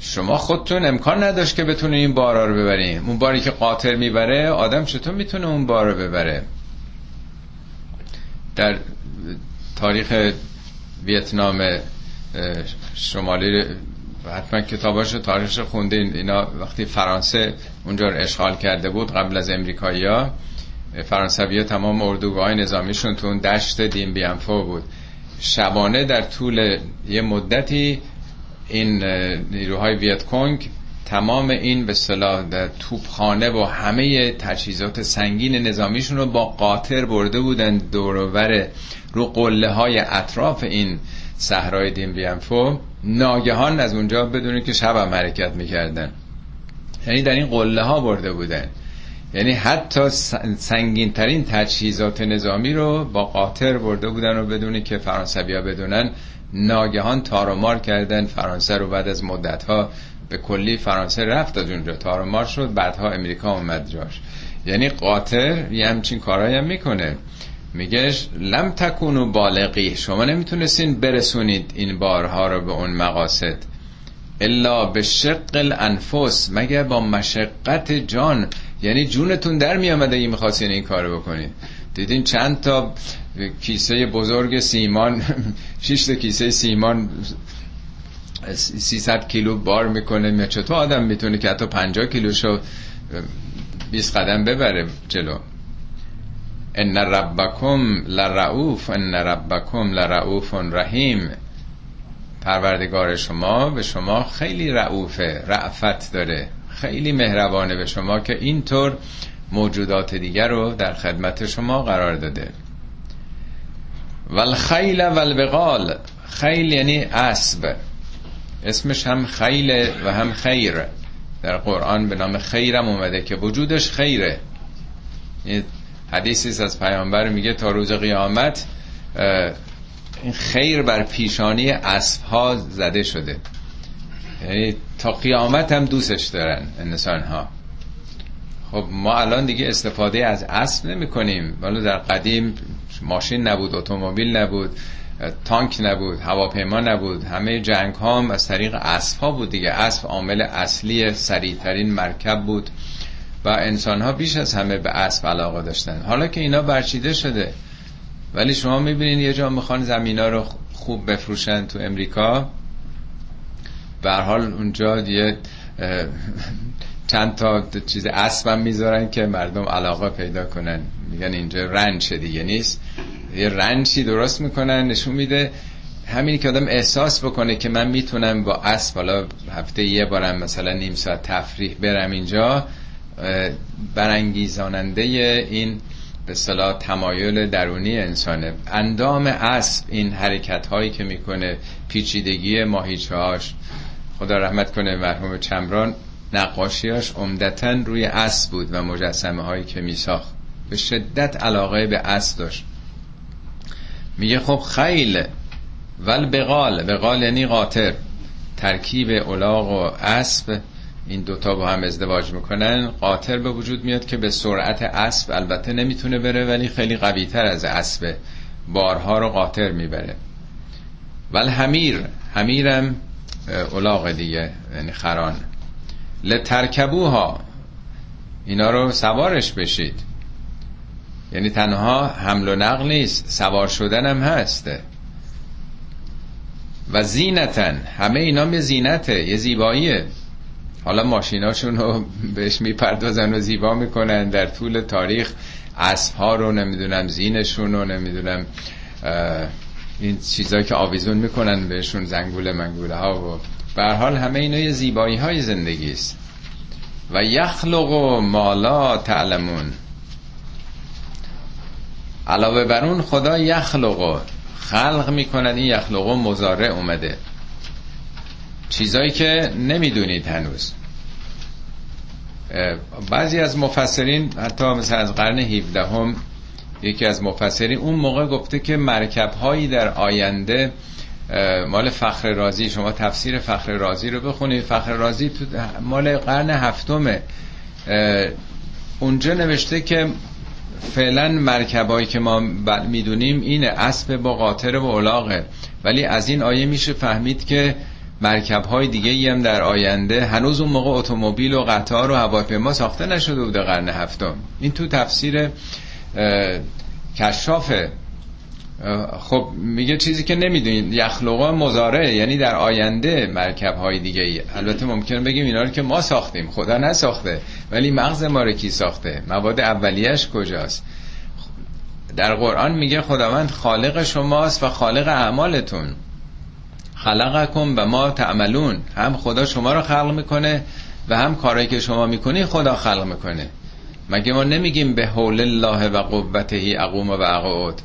شما خودتون امکان نداشت که بتونه این بارا رو ببریم اون باری که قاطر می‌بره آدم چطور می‌تونه اون بار رو ببره؟ در تاریخ ویتنام شمالی حتما کتاباش تاریخش خوندین اینا وقتی فرانسه اونجا رو اشغال کرده بود قبل از امریکایی ها فرانسوی تمام اردوگاه نظامیشون تو اون دشت دین بیانفو بود. شبانه در طول یه مدتی این نیروهای ویت کنگ تمام این به صلاح در توپخانه و همه تجهیزات سنگین نظامیشون رو با قاطر برده بودن دورور رو قله های اطراف این صحرای دین بیانفو. ناگهان از اونجا بدونید که شب هم حرکت می‌کردن. یعنی در این قله ها برده بودن. یعنی حتی سنگین ترین تجهیزات نظامی رو با قاطر برده بودن و بدونی که فرانسوی ها بدونن. ناگهان تارمار کردن فرانسه رو بعد از مدت ها به کلی فرانسه رفت از اونجا. تارمار شد بعدها امریکا اومد جاش. یعنی قاطر یه همچین کارهایی هم می‌کنه. میگه لم تکونو بالغی. شما نمی‌تونستین برسونید این بارها رو به اون مقاصد. الا به شق الانفس مگه با مشقت جان. یعنی جونتون در میامده اگه می‌خواستین این کارو بکنید. دیدین چند تا کیسه بزرگ سیمان شش کیسه سیمان 300 کیلو بار می‌کنه چطور آدم می‌تونه که حتی 50 کیلوشو 20 قدم ببره جلو؟ ان ربکم لرعوف ان ربکم لرعوف رحیم. پروردگار شما به شما خیلی رعوفه رعفت داره. خیلی مهربانه به شما که اینطور موجودات دیگر رو در خدمت شما قرار داده. والخیل والبقال خیل یعنی اسب. اسمش هم خیل و هم خیر. در قرآن به نام خیرم اومده که وجودش خیره. حدیثی از پیامبر میگه تا روز قیامت این خیر بر پیشانی اسب ها زده شده. یعنی تا قیامت هم دوستش دارن انسان ها خب ما الان دیگه استفاده از اسب نمی کنیم ولی در قدیم ماشین نبود اتومبیل نبود. تانک نبود هواپیما نبود همه جنگ ها هم از طریق اسب ها بود دیگه. اسب عامل اصلی سریعترین مرکب بود و انسان ها بیش از همه به اسب علاقه داشتن. حالا که اینا برچیده شده ولی شما می‌بینید یه جا می‌خوان زمین ها رو خوب بفروشن تو امریکا. به حال اونجا یه چند تا چیز اسبم می‌ذارن که مردم علاقه پیدا کنن. میگن اینجا رنچ دیگه نیست. یه رنچی درست می‌کنن نشون میده همینی که آدم احساس بکنه که من می‌تونم با اسب حالا هفته یه بارم مثلا نیم ساعت تفریح برم اینجا برانگیزاننده این به صلاح تمایل درونی انسانه. اندام اسب این حرکت هایی که می‌کنه پیچیدگی ماهیچه خدا رحمت کنه مرحوم چمران نقاشیاش عمدتا روی اسب بود و مجسمه هایی که میساخت. به شدت علاقه به اسب داشت. میگه خب خیل. ول بقال بقال یعنی قاطر. ترکیب الاغ و اسب. این دوتا با هم ازدواج می‌کنن. قاطر به وجود میاد که به سرعت اسب البته نمی‌تونه بره ولی خیلی قوی تر از اسب بارها رو قاطر می‌بره. ول همیر همیرم الاغ دیگه یعنی خران. لترکبوها اینا رو سوارش بشید. یعنی تنها حمل و نقل نیست سوار شدن هم هسته و زینتن همه اینا به زینته یه زیباییه. حالا ماشیناشون رو بهش می‌پردازن و زیبا می‌کنن در طول تاریخ. اسب ها رو نمی‌دونم زینشون رو نمی‌دونم این چیزایی که آویزون می‌کنن بهشون زنگوله منگوله ها و به حال همه اینا یه زیبایی های زندگی است. و یخلق مالا تعلمون. علاوه بر اون خدا یخلق خلق می‌کنن این یخلق مزارع اومده. چیزایی که نمی‌دونید هنوز. بعضی از مفسرین حتی مثل از قرن 17 هم یکی از مفسرین اون موقع گفته که مرکب هایی در آینده مال فخر رازی شما تفسیر فخر رازی رو بخونید. فخر رازی تو مال قرن هفتمه. اونجا نوشته که فعلا مرکبایی که ما می‌دونیم اینه اسب با قاطر و اولاغه ولی از این آیه میشه فهمید که مرکب های دیگه هم در آینده هنوز اون موقع اتومبیل و قطار و هواپیما ساخته نشده بوده قرن هفتم. این تو تفسیر کشافه خب میگه چیزی که نمی‌دونید یخلقا مزاره یعنی در آینده مرکب های دیگه ای البته ممکنه بگیم اینا رو که ما ساختیم خدا نساخته. ولی مغز ما رو کی ساخته؟ مواد اولیش کجاست؟ در قرآن میگه خداوند خالق شماست و خالق اعمالتون. خلقکم و ما تعملون. هم خدا شما رو خلق می‌کنه و هم کارایی که شما می‌کنی خدا خلق می‌کنه. مگه ما نمیگیم به حول الله و قوته اقوم و اقعود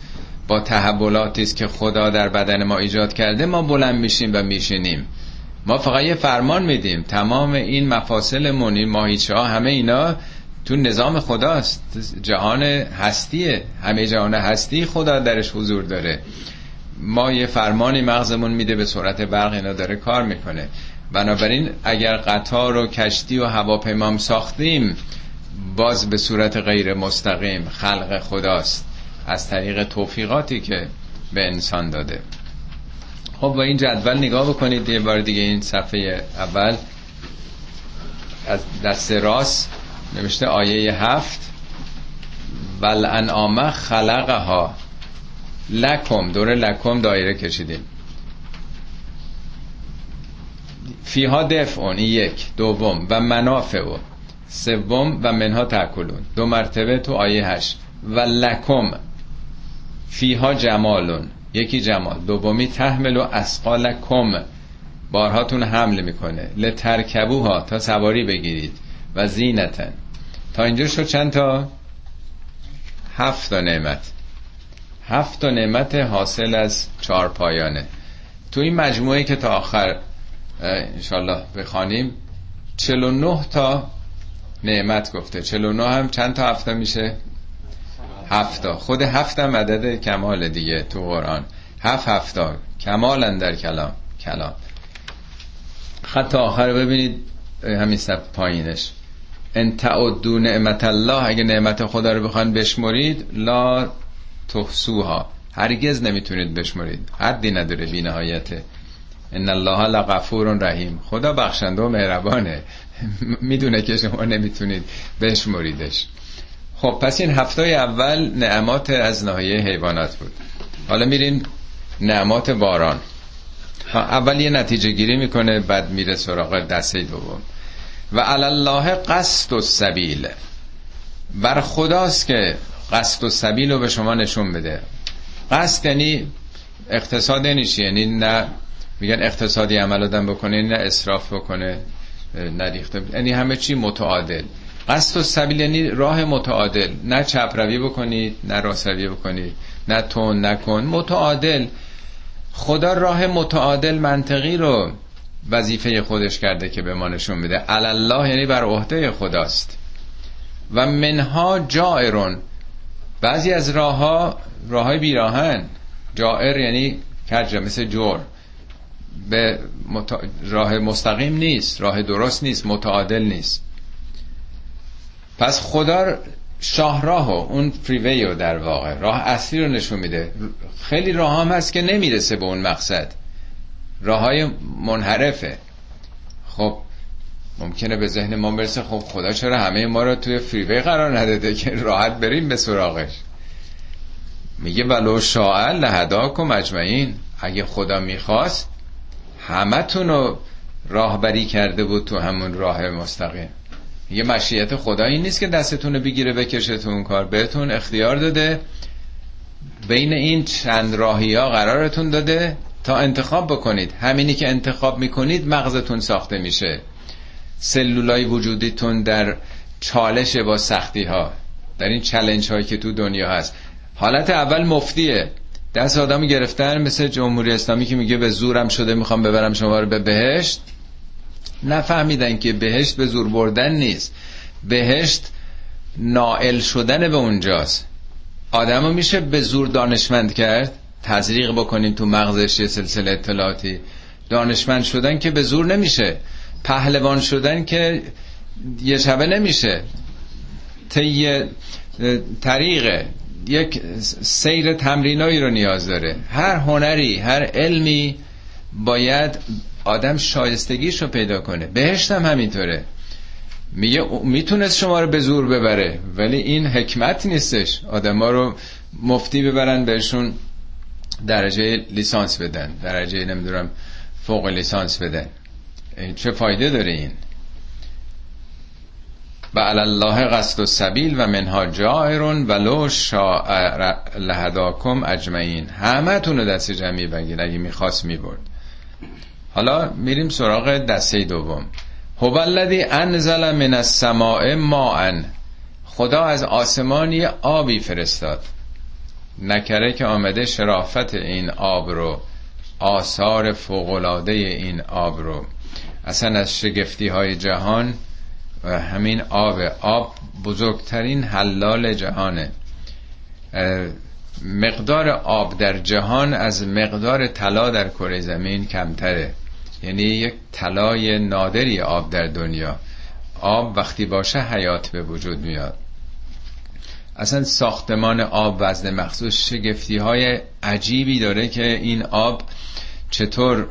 با تحولاتی است که خدا در بدن ما ایجاد کرده ما بلند میشیم و میشینیم. ما فقط یه فرمان میدیم. تمام این مفاصل منی ماهیچه ها همه اینا تو نظام خداست. جهان هستیه. همه جهان هستی خدا درش حضور داره. ما یه فرمانی مغزمون میده به صورت برق اینا داره کار می‌کنه. بنابراین اگر قطار و کشتی و هواپیمام ساختیم باز به صورت غیر مستقیم خلق خداست. از طریق توفیقاتی که به انسان داده. خب با این جدول نگاه بکنید یه بار دیگه این صفحه اول. از دست راست نوشته آیه هفت. ولانعام خلقها لکم دور لکم دایره کشیدیم. فیها دفعون یک. دوم. و منافع و سوم. و منها تاکلون دو مرتبه تو آیه هشت. و لکم. فیها جمالون. یکی جمال دومی تحمل و اسقال کم بارهاتون حمل می‌کنه. لترکبوها تا سواری بگیرید. و زینتن. تا اینجا شد چند تا؟ هفت تا نعمت. هفت تا نعمت حاصل از چهار پایانه. تو این مجموعه که تا آخر انشالله بخوانیم 49 تا نعمت گفته. 49 هم چند تا هفته میشه؟ هفتا. خود هفتم عدد کمال دیگه تو قرآن. هفت هفتا. کمالن در کلام. کلام. خط آخر ببینید. همین سب پایینش. ان تعدو نعمت الله. اگه نعمت خدا رو بخوان بشمرید لا تحسوها هرگز نمی‌تونید بشمرید. حدی نداره بی ان الله لغفور رحیم. خدا بخشنده و مهربانه. می‌دونه که شما نمی‌تونید بشمریدش. خب پس این هفته اول نعمات از ناحیه حیوانات بود. حالا میریم نعمات باران. اول یه نتیجه گیری می‌کنه بعد میره سراغ دسته دوم. و الله قصد و سبیل. بر خداست که قصد و سبیل رو به شما نشون بده. قصد یعنی اقتصاد یعنی یعنی نه میگن اقتصادی عمل آدم بکنه نه اصراف بکنه نه ریخته. یعنی همه چی متعادل. قصد و سبیل یعنی راه متعادل. نه چپ روی بکنید نه راست روی بکنید. نه تون نکن متعادل. خدا راه متعادل منطقی رو وظیفه خودش کرده که به ما نشون میده الله یعنی بر عهده خداست. و منها جائرون. بعضی از راه ها راه های بیراهن. جائر یعنی کجه مثل جور. به راه مستقیم نیست راه درست نیست متعادل نیست. پس خدا شاهراه اون فریوی رو در واقع راه اصلی رو نشون میده. خیلی راه هم هست که نمی‌رسه به اون مقصد. راه های منحرفه. خب ممکنه به ذهن ما برسه خب خدا چرا همه ما رو توی فریوی قرار نداده که راحت بریم به سراغش؟ میگه ولو شاء لهداکم اجمعین. اگه خدا می‌خواست همتون رو راهبری کرده بود تو همون راه مستقیم. یه مشیت خدا این نیست که دستتون رو بگیره بکشه کار. بهتون اختیار داده. بین این چند راهی ها قرارتون داده تا انتخاب بکنید. همینی که انتخاب می‌کنید مغزتون ساخته میشه. سلولای وجودیتون در چالش با سختی ها در این چلنج هایی که تو دنیا هست. حالت اول مفتیه. دست آدم گرفتن مثل جمهوری اسلامی که میگه به زورم شده می‌خوام ببرم شما رو به بهشت. نفهمیدن که بهشت به زور بردن نیست. بهشت نائل شدن به اونجاست. آدمو میشه به زور دانشمند کرد؟ تزریق بکنیم تو مغزش یه سلسله اطلاعاتی. دانشمند شدن که به زور نمیشه. پهلوان شدن که یه شبه نمیشه. طی طریقه. یک سیر تمرینایی رو نیاز داره. هر هنری هر علمی باید آدم شایستگیش رو پیدا کنه. بهشت هم همینطوره. میگه می‌تونست شما رو به زور ببره ولی این حکمت نیستش. آدم رو مفتی ببرن بهشون درجه لیسانس بدن. درجه نمی‌دونم فوق لیسانس بدن. چه فایده داره این؟ و الله قصد و سبیل و منها جائرون ولو شاء لهداکم اجمعین. همه تونو دست جمعی بگیر اگه می‌خواست می‌برد. حالا میریم سراغ دسته دوم. هو انزل من السماء ماء. خدا از آسمانی آبی فرستاد. نکره که آمده شرافت این آب رو آثار فوقلاده این آب رو. اصلا از شگفتی های جهان و همین آب آب بزرگترین حلال جهانه. مقدار آب در جهان از مقدار طلا در کره زمین کمتره. یعنی یک طلای نادری آب در دنیا. آب وقتی باشه حیات به وجود میاد. اصلا ساختمان آب وزن مخصوص شگفتی های عجیبی داره که این آب چطور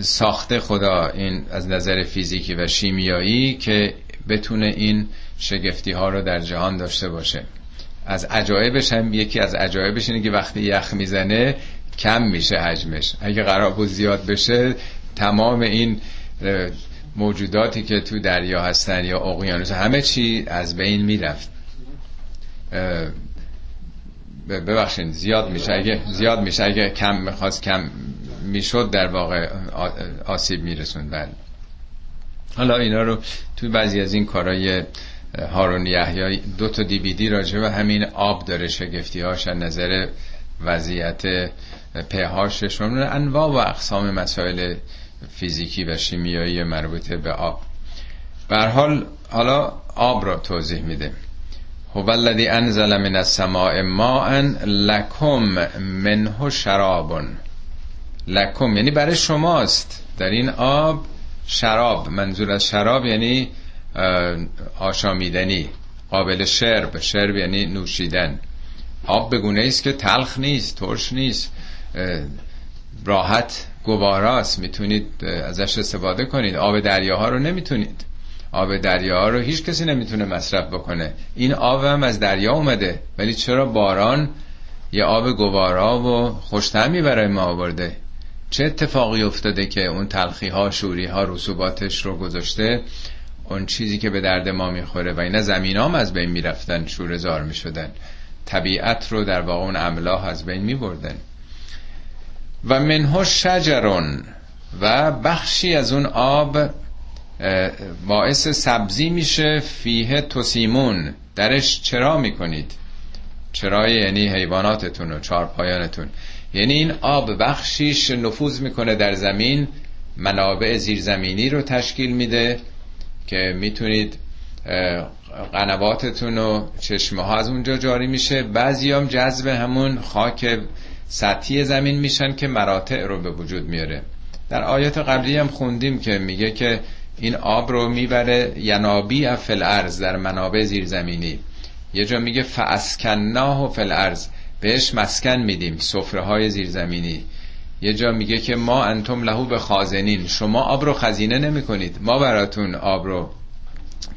ساخته خدا این از نظر فیزیکی و شیمیایی که بتونه این شگفتی ها رو در جهان داشته باشه. از عجایبش هم یکی از عجایبش اینه که وقتی یخ می‌زنه کم میشه حجمش. اگه قرار بود زیاد بشه تمام این موجوداتی که تو دریا هستن یا اقیانوس همه چی از بین می‌رفت. ببخشید زیاد میشه. اگه زیاد میشه اگه کم می‌خواست کم می‌شد در واقع آسیب میرسون بله. حالا اینا رو توی بعضی از این کارهای هارون یحیی دو تا دیویدی راجع به همین آب داره شگفتی هاش از نظر وضعیت پهاششون انواع و اقسام مسائل فیزیکی و شیمیایی مربوط به آب. حال حالا آب را توضیح میده هو الذی انزل من السماء ماء لکم منه شراب لکم یعنی برای شماست. در این آب شراب منظور از شراب یعنی آشامیدنی قابل شرب. شرب یعنی نوشیدن. آب بگونه است که تلخ نیست ترش نیست راحت گواراست می‌تونید ازش استفاده کنید. آب دریاها رو نمی‌تونید. آب دریا رو هیچ کسی نمی‌تونه مصرف بکنه. این آب هم از دریا اومده ولی چرا باران یه آب گوارا و خوشتمی برای ما آورده؟ چه اتفاقی افتاده که اون تلخی ها شوری ها رسوباتش رو گذاشته؟ اون چیزی که به درد ما می‌خوره. و اینا زمین هم از بین می‌رفتن شور زار می‌شدن. طبیعت رو در واقع اون املاح از بین میبردن. و منها شجرون و بخشی از اون آب باعث سبزی میشه فیه توسیمون. درش چرا می‌کنید؟ چرای یعنی حیواناتتون و چارپایانتون. یعنی این آب بخشیش نفوذ می‌کنه در زمین منابع زیرزمینی رو تشکیل میده که می‌تونید قنواتتون و چشمه ها از اونجا جاری میشه. بعضی هم جذب همون خاک سطحی زمین میشن که مراتع رو به وجود میاره. در آیات قبلی هم خوندیم که میگه که این آب رو می‌بره ینابی فل ارز در منابع زیرزمینی یه جا میگه فاسکناه فل ارز بهش مسکن میدیم سفره های زیرزمینی یه جا میگه که ما انتم لهو به خازنین شما آب رو خزینه نمی کنید ما براتون آب رو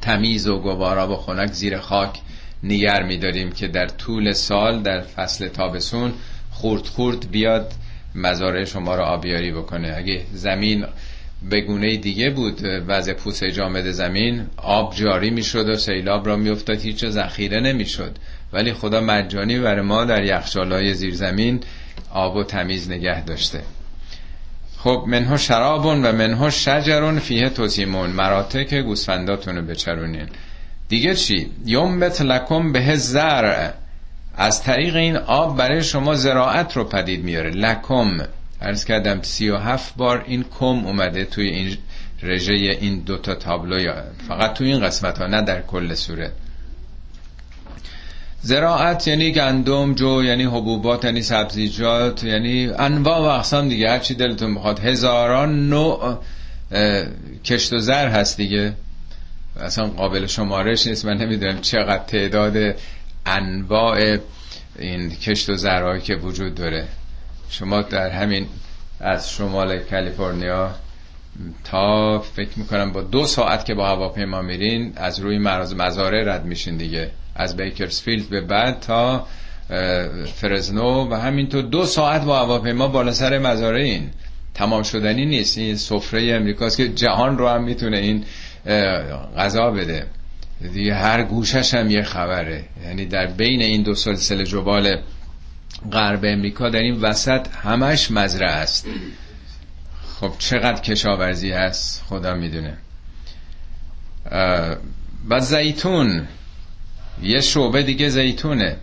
تمیز و گوارا و خنک زیر خاک نیگر میداریم که در طول سال در فصل تابسون خورد خورد بیاد مزارع شما رو آبیاری بکنه. اگه زمین به گونه دیگه بود وضع پوسه جامد زمین آب جاری می‌شد و سیلاب را میافتاد هیچ ذخیره نمی‌شد. ولی خدا مجانی برای ما در زیر زمین آب و تمیز نگه داشته. خب منها شرابون و منها شجرون فیه توسیمون. مراته که گوسفنداتونو بچرونین. دیگه چی؟ یوم لکم به زرع از طریق این آب برای شما زراعت رو پدید میاره. لکم. ارز کردم سی و هفت بار این کم اومده توی این رژه این دوتا تابلو فقط توی این قسمت ها نه در کل سوره. زراعت یعنی گندم جو یعنی حبوبات یعنی سبزیجات یعنی انواع و اقسام دیگه. هر چی دلتون بخواد. هزاران نوع کشت و زر هست دیگه. اصلا قابل شمارش نیست. من نمی‌دونم چقدر تعداد انواع این کشت و زرهایی که وجود داره. شما در همین از شمال کالیفرنیا تا فکر می‌کنم با دو ساعت که با هواپیما میرین از روی مراز مزاره رد میشین دیگه. از بیکرسفیلد به بعد تا فرزنو و همینطور دو ساعت با هواپیما بالا سر مزاره این تمام شدنی نیست. این سفره امریکاست که جهان رو هم می‌تونه این غذا بده. دیگه هر گوشش هم یه خبره. یعنی در بین این دو سلسله جبال غرب امریکا در این وسط همش مزرعه است. خب چقدر کشاورزی هست؟ خدا می‌دونه و زیتون. یه شعبه دیگه زیتونه.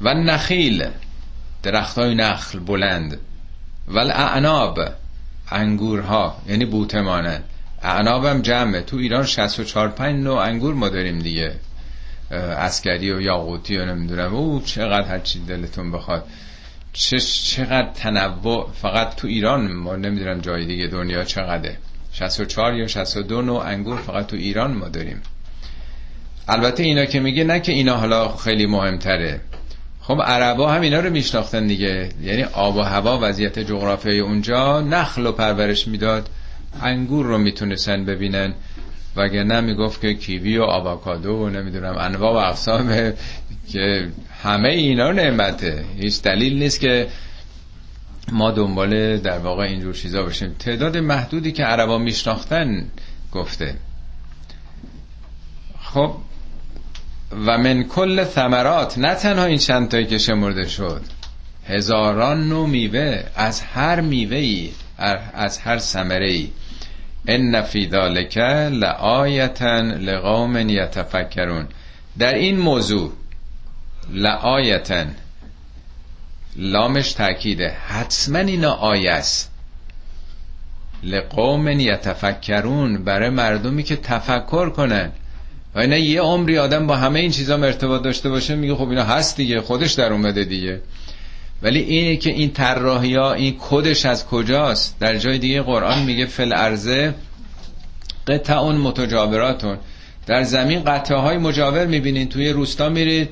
و نخیل. درخت های نخل بلند. و اعناب انگورها. یعنی بوته مانند. اعنابم جمعه. تو ایران 64 5 نوع انگور ما داریم دیگه. اسکری و یاقوتی و نمی‌دونم. او چقدر هرچی دلتون بخواد. چه چقدر تنوع. فقط تو ایران ما نمی‌دونم جای دیگه دنیا چقدره. 64 یا 62 نوع انگور فقط تو ایران ما داریم. البته اینا که میگه نه که اینا حالا خیلی مهمتره. خب عربا هم اینا رو میشناختن دیگه. یعنی آب و هوا وضعیت جغرافیایی اونجا نخل و پرورش می‌داد. انگور رو می‌تونستن ببینن وگرنه می‌گفت که کیوی و آواکادو و نمی‌دونم انواع و اقسام که همه اینا نعمته. هیچ دلیل نیست که ما دنبال در واقع اینجور چیزا باشیم. تعداد محدودی که عربا میشناختن گفته. خب و من کل ثمرات نه تنها این چند تایی که شمرده شد هزاران نوع میوه از هر میوه از هر ثمره ای ان فی ذالک لآیتا لقوم یتفکرون در این موضوع لآیتا لامش تاکیده حتما اینا آیه است. لقوم یتفکرون برای مردمی که تفکر کنن. و اینا یه عمری آدم با همه این چیزا ارتباط داشته باشه میگه خب اینا هست دیگه خودش در اومده دیگه. ولی اینه که این طراحی ها این کدش از کجاست؟ در جای دیگه قرآن میگه فل ارزه قطعون متجاوراتون. در زمین قطعه های مجاور می‌بینین توی روستا میرید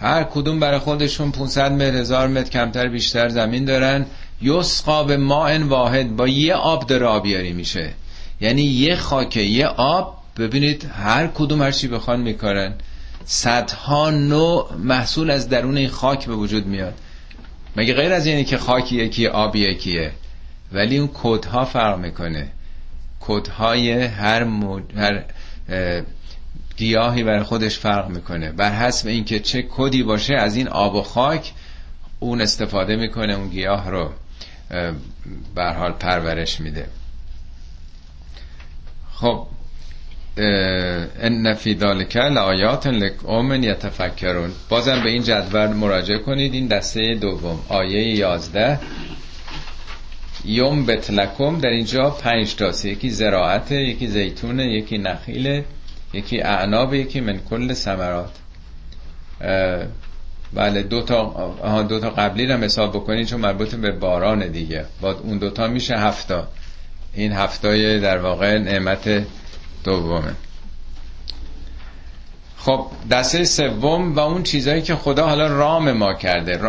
هر کدوم برای خودشون 500 متر هزار متر کمتر بیشتر زمین دارن. یسقا به ماء واحد با یه آب داره آبیاری میشه. یعنی یه خاکه یه آب ببینید هر کدوم هر چی بخوان میکارن. صدها نوع محصول از درون این خاک به وجود میاد. مگه غیر از اینه که خاکی یکی آب یکیه؟ ولی اون کودها فرق می‌کنه. کودهای هر, مج... هر گیاهی برای خودش فرق می‌کنه. بر حسب اینکه چه کدی باشه از این آب و خاک اون استفاده می‌کنه اون گیاه رو بر حال پرورش میده. خب ان فی ذلک لآیات لقوم یتفکرون. بازم به این جدول مراجعه کنید. این دسته دوم آیه 11 یوم بتلکم در اینجا پنج تاست. یکی زراعت یکی زیتون یکی نخیل یکی اعناب یکی من کل سمرات بله دو تا دو تا قبلی رو حساب بکنید چون مربوط به باران دیگه. با اون دوتا میشه هفتا. این هفتای در واقع نعمت دومه. خب دسته سوم و اون چیزهایی که خدا حالا رام ما کرده.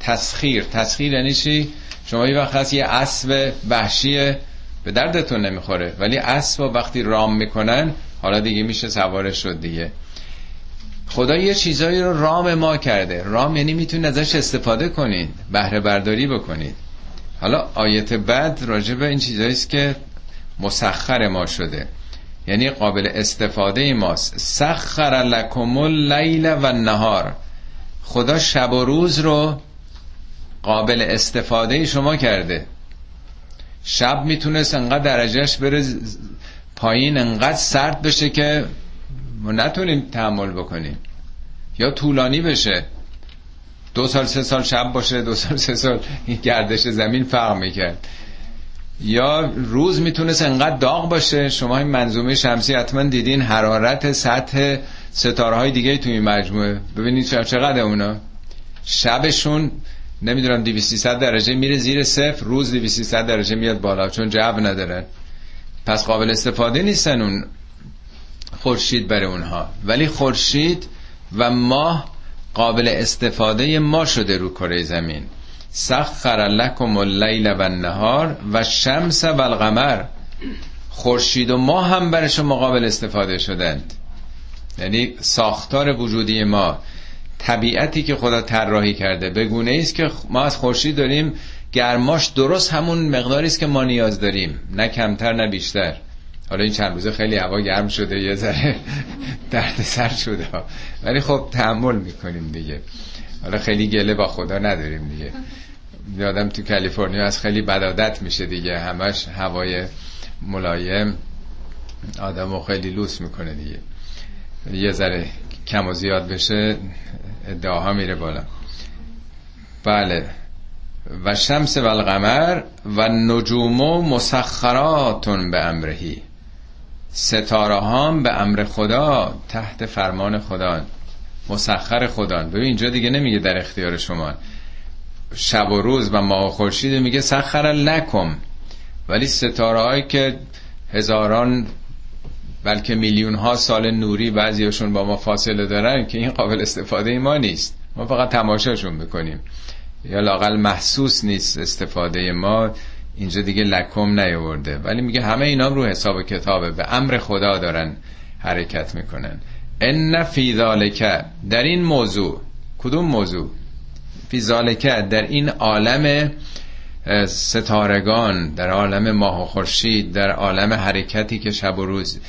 تسخیر. تسخیر یعنی چی؟ شما یه وقت هست یه اسب وحشی به دردتون نمی‌خوره ولی اسب وقتی رام می‌کنن حالا دیگه میشه سوارش شد دیگه. خدا یه چیزایی رو رام ما کرده. رام یعنی می‌تونید ازش استفاده کنید بهره برداری بکنید. حالا آیت بعد راجع به این چیزایی است که مسخر ما شده. یعنی قابل استفاده ماست. سخر لکم اللیل و النهار. خدا شب و روز رو قابل استفاده شما کرده. شب می‌تونست انقدر درجهش بره پایین انقدر سرد بشه که ما نتونیم تحمل بکنیم. یا طولانی بشه. دو سال سه سال شب باشه دو سال سه سال گردش زمین فرق می‌کرد. یا روز می‌تونست انقدر داغ باشه؟ شما این منظومه شمسی حتما دیدین حرارت سطح ستاره های دیگه توی مجموعه. ببینید چقدر اونا. شبشون نمی‌دونم 2300 درجه میره زیر صفر روز 2300 درجه میاد بالا چون جو ندارن. پس قابل استفاده نیستن اون خورشید برای اونها. ولی خورشید و ماه قابل استفاده ما شده رو کره زمین. سخر لکم اللیل و النهار و شمس و القمر. خورشید و ماه هم برای شما قابل استفاده شدند. یعنی ساختار وجودی ما طبیعتی که خدا طراحی کرده به گونه است که ما از خورشید داریم گرماش درست همون مقداری است که ما نیاز داریم نه کمتر نه بیشتر. حالا این چند روزه خیلی هوا گرم شده یه ذره درد سر شده ولی خب تحمل می‌کنیم دیگه. حالا خیلی گله با خدا نداریم دیگه. یادم تو کالیفرنیا از خیلی بدادت میشه دیگه. همش هوای ملایم. آدم خیلی لوس می‌کنه دیگه. یه ذره کم و زیاد بشه ادعاها میره بالا. بله. و شمس و القمر و نجوم مسخراتون به امرهی. ستاره هم به امر خدا تحت فرمان خدا مسخر خدا ببین اینجا دیگه نمیگه در اختیار شما. شب و روز و ماه و خورشید میگه سخر لکم ولی ستاره هایی که هزاران بلکه میلیون ها سال نوری بعضیشون با ما فاصله دارن که این قابل استفاده ما نیست. ما فقط تماشاشون می‌کنیم. یا لاقل محسوس نیست استفاده ما. اینجا دیگه لکم نیورده ولی میگه همه اینا رو حساب کتابه. به امر خدا دارن حرکت می‌کنن. ان فی ذالک در این موضوع کدوم موضوع؟ فی ذالک در این عالم ستارگان در عالم ماه و خورشید در عالم حرکتی که شب و روز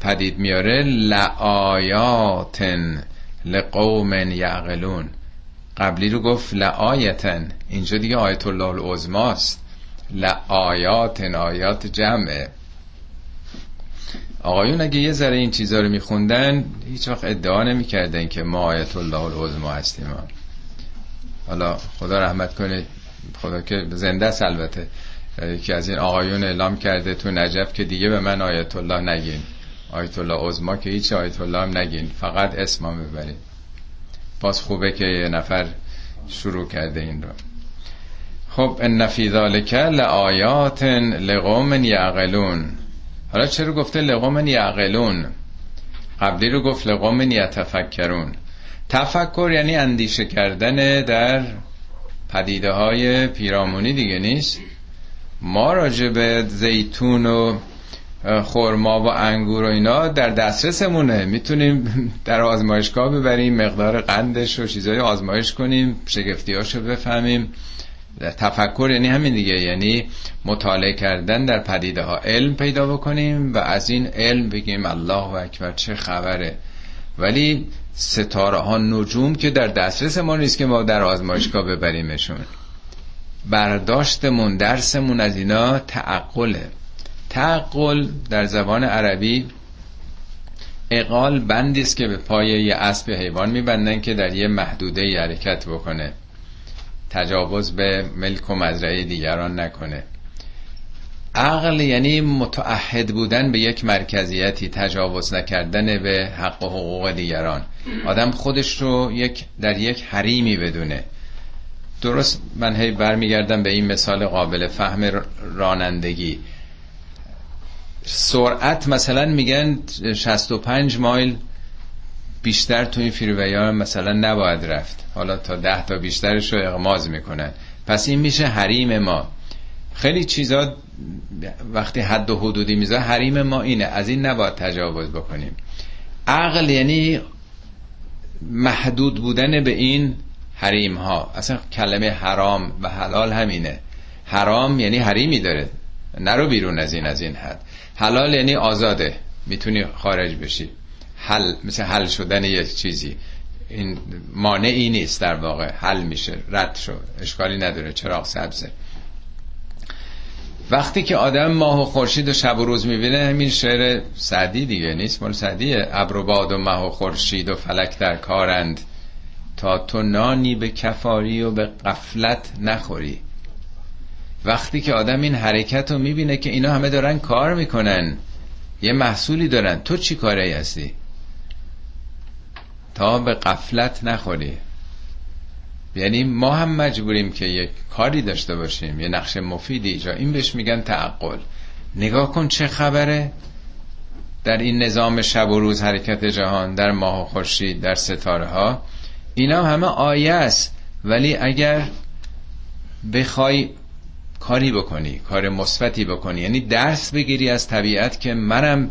پدید میاره لآیاتن لقوم یعقلون. قبلی رو گفت لآیتن اینجا دیگه آیت الله العظماست. لآیاتن آیات جمعه. آقایون اگه یه ذره این چیزها رو میخوندن هیچ وقت ادعا نمی‌کردن که ما آیت الله العظما هستیم. حالا خدا رحمت کنه خدا که زنده است البته. که از این آقایون اعلام کرده تو نجف که دیگه به من آیت الله نگین. آیت الله عظما که هیچ آیت الله هم نگین. فقط اسمم ببرید باز خوبه که یه نفر شروع کرده این رو. خب ان فی ذالک لآیات لقوم یعقلون. حالا چرا گفته لقوم یعقلون؟ قبلی رو گفت لقوم یتفکرون. تفکر یعنی اندیشه کردن در پدیده های پیرامونی دیگه نیست. ما راجع به زیتون و خورما و انگور و اینا در دسترسمونه. می‌تونیم در آزمایشگاه ببریم مقدار قندش و چیزای آزمایش کنیم شگفتیاشو بفهمیم. تفکر یعنی همین دیگه یعنی مطالعه کردن در پدیده ها علم پیدا بکنیم و از این علم بگیم الله اکبر چه خبره. ولی ستاره ها نجوم که در دسترس ما نیست که ما در آزمایشگاه ببریمشون. برداشتمون درسمون از اینا تعقله. تعقل در زبان عربی اقال بندی است که به پای یه اسب حیوان میبندن که در یه محدوده حرکت بکنه. تجاوز به ملک و مزرعه دیگران نکنه. عقل یعنی متعهد بودن به یک مرکزیتی تجاوز نکردن به حق و حقوق دیگران. آدم خودش رو یک در یک حریمی بدونه. درست من هی برمیگردم به این مثال قابل فهم رانندگی. سرعت مثلا میگن 65 مایل بیشتر تو این ها مثلا نباید رفت. حالا تا ده تا بیشترش رو اغماز می‌کنن. پس این میشه حریم ما. خیلی چیزا وقتی حد و حدودی میزه حریم ما اینه. از این نباید تجاوز بکنیم. عقل یعنی محدود بودن به این حریم ها اصلا کلمه حرام و حلال همینه. حرام یعنی حریمی داره. نرو بیرون از این از این حد. حلال یعنی آزاده. می‌تونی خارج بشی. حل مثل حل شدن یک چیزی. این مانعی نیست در واقع. حل میشه. رد شد اشکالی نداره. چراغ سبزه. وقتی که آدم ماه و خورشید و شب و روز می‌بینه همین شعر سعدی دیگه نیست مال سعدیه. ابر و باد و ماه و خورشید و فلک در کارند. تا تو نانی به کفاری و به قفلت نخوری. وقتی که آدم این حرکت رو می‌بینه که اینا همه دارن کار می‌کنن یه محصولی دارن تو چی کاره هستی؟ تا به قفلت نخوری. یعنی ما هم مجبوریم که یک کاری داشته باشیم یه نقش مفیدی ایجا این بهش میگن تعقل. نگاه کن چه خبره؟ در این نظام شب و روز حرکت جهان در ماه و خورشید در ستاره ها اینا همه آیه است. ولی اگر بخوای کاری بکنی کار مثبتی بکنی یعنی درس بگیری از طبیعت که منم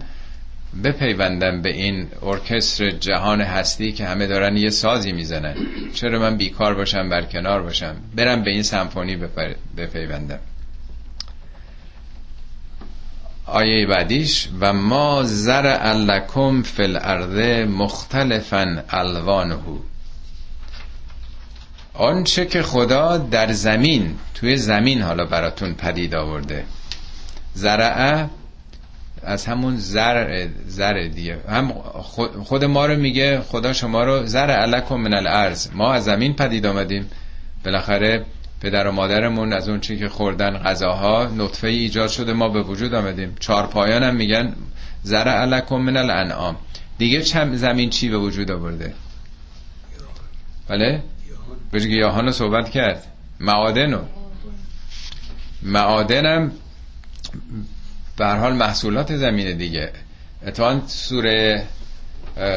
بپیوندم به این ارکستر جهان هستی که همه دارن یه سازی می‌زنن. چرا من بیکار باشم برکنار باشم؟ برم به این سمفونی بپیوندم. آیه بعدیش و ما زر لکم فی الارض مختلفا الوانه. آنچه که خدا در زمین توی زمین حالا براتون پدید آورده. زرعه از همون زر زر دیگه. هم خود ما رو میگه خدا شما رو زر علکم من الارض. ما از زمین پدید آمدیم. بالاخره پدر و مادرمون از اون چی که خوردن غذاها نطفه ایجاد شده ما به وجود آمدیم. چهار پایان هم میگن زر علکم من الانعام. دیگه چم زمین چی به وجود آورده؟ بله؟ به گیاهان رو صحبت کرد. معادن رو. معادنم به حال محصولات زمین دیگه. اتفاقا سوره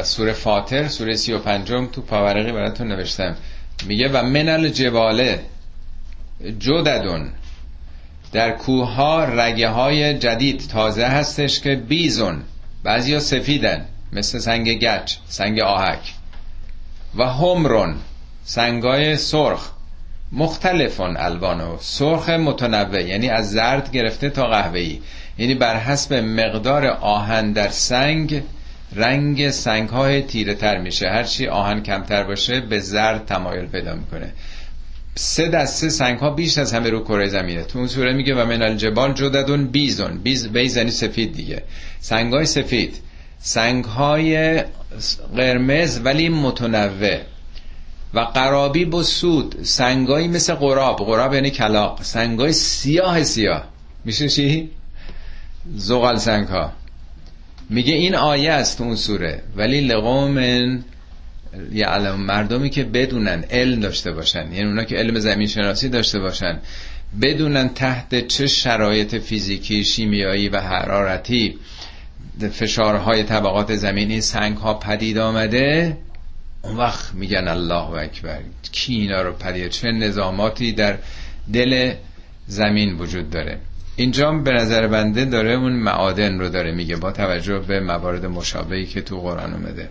سوره فاطر سوره سی و پنجم تو پاورقی براتون نوشتم. میگه و منل جواله جددون. در کوه ها رگه های جدید تازه هستش که بیزون. بعضی سفیدن مثل سنگ گچ سنگ آهک. و همرون سنگای سرخ. مختلفون الوانو سرخ متنوع یعنی از زرد گرفته تا قهوه‌ای. یعنی بر حسب مقدار آهن در سنگ رنگ سنگ های تیره تر میشه هرچی آهن کمتر باشه به زرد تمایل پیدا می‌کنه. سه دسته سنگ ها بیش از همه رو کره زمینه. تو اون سوره میگه و من الجبال جددون بیزون. بیز بیزنی سفید دیگه. سنگ های سفید. سنگ های قرمز ولی متنوع. و قرابی با سود. سنگایی مثل قراب. قراب یعنی کلاق. سنگای سیاه سیاه. میشه چی؟ زغال سنگ ها میگه این آیه است اون سوره. ولی لقوم یعلم مردمی که بدونن علم داشته باشن یعنی اونا که علم زمین شناسی داشته باشن بدونن تحت چه شرایط فیزیکی شیمیایی و حرارتی فشارهای طبقات زمین این سنگ ها پدید آمده. اون وقت میگن الله اکبر. کی اینا رو پدید؟ چه نظاماتی در دل زمین وجود داره؟ اینجا به نظر بنده داره اون معادن رو داره میگه با توجه به موارد مشابهی که تو قرآن اومده.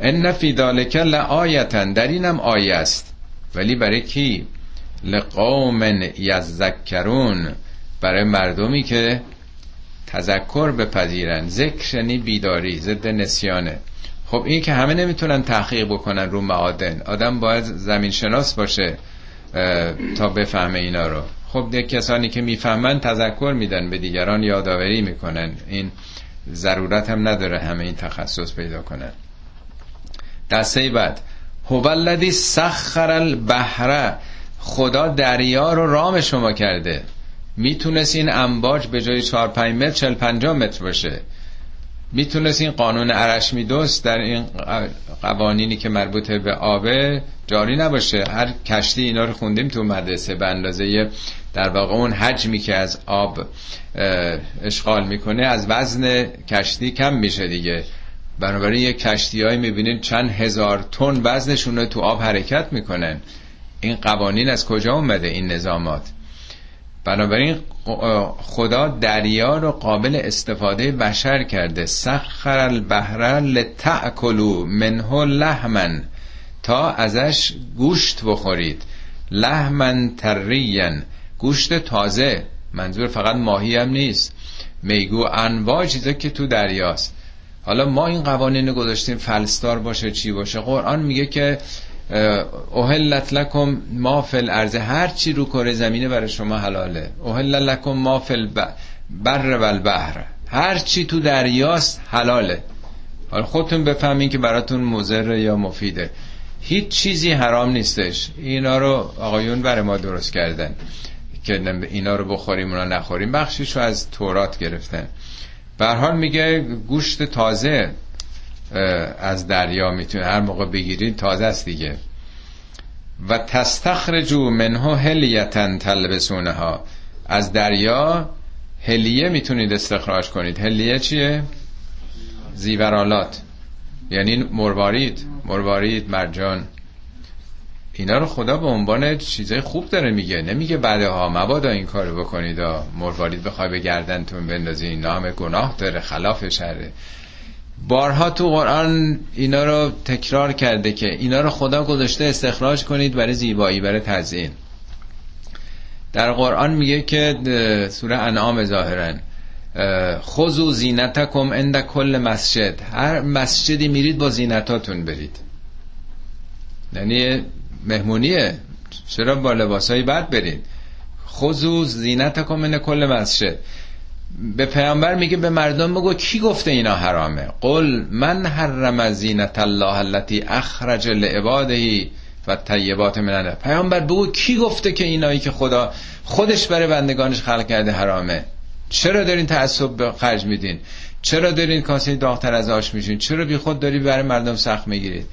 ان فی ذالک لآیتن. در اینم آیه است. ولی برای کی؟ لقوم یذکرون. برای مردمی که تذکر بپذیرن. ذکر یعنی بیداری ضد نسیانه. خب این که همه نمی‌تونن تحقیق بکنن رو معادن. آدم باید زمین شناس باشه تا بفهمه اینا رو. خب کسانی که می‌فهمن تذکر میدن به دیگران یادآوری می‌کنن. این ضرورت هم نداره همه این تخصص پیدا کنن. دسته بعد هو الذی سخر البحر خدا دریا رو رام شما کرده. می‌تونست این امواج به جای 4 5 متر 40 50 متر باشه. می‌تونست این قانون ارشمیدس در این قوانینی که مربوط به آبه جاری نباشه. هر کشتی اینا رو خوندیم تو مدرسه به اندازه در واقع اون حجمی که از آب اشغال می‌کنه از وزن کشتی کم میشه دیگه. بنابراین یه کشتی های می‌بینین چند هزار تن وزنشون رو تو آب حرکت می‌کنن. این قوانین از کجا اومده این نظامات؟ بنابراین خدا دریا رو قابل استفاده بشر کرده. سخر البحر لتأکلوا منه لحمن تا ازش گوشت بخورید. لحمن ترین گوشت تازه. منظور فقط ماهی هم نیست. میگو انواع چیزا که تو دریاست. حالا ما این قوانین گذاشتیم فلستار باشه چی باشه. قرآن میگه که اوهلت لکم ما فی الارض هر چی رو کره زمینه برای شما حلاله. اوهل لکم ما فی بر و البحر. هر چی تو دریاست حلاله. حالا خودتون بفهمین که براتون مضر یا مفیده. هیچ چیزی حرام نیستش. اینا رو آقایون برای ما درست کردن که اینا رو بخوریم اونا نخوریم. بخشیشو از تورات گرفتن. به حال میگه گوشت تازه. از دریا می‌تونه هر موقع بگیرید تازه است دیگه. و تستخرجو منها هلیتن ها از دریا هلیه می‌تونید استخراج کنید. هلیه چیه؟ زیورالات. یعنی مروارید. مروارید مرجان. اینا رو خدا به عنوان چیزای خوب داره میگه. نمیگه بعدها مبادا این کارو بکنید. مروارید بخوای به گردنتون بندازی. نام گناه داره خلاف شره. بارها تو قرآن اینا رو تکرار کرده که اینا رو خدا گذاشته استخراج کنید برای زیبایی برای تزیین در قرآن میگه که سوره انعام ظاهرا خذو زینتکم عند کل مسجد. هر مسجدی میرید با زینتاتون برید. یعنی مهمونیه. چرا با لباسایی بد برید؟ خذو زینتکم عند کل مسجد. به پیامبر میگه به مردم بگو کی گفته اینا حرامه؟ قل من حرم زینت الله التي اخرج لعباده و طیبات من پیامبر بگو کی گفته که اینایی که خدا خودش برای بندگانش خلق کرده حرامه؟ چرا دارین تعصب خرج میدین؟ چرا دارین کاسه داغتر از آش میشین؟ چرا بی خود داری برای مردم سخت می‌گیرید؟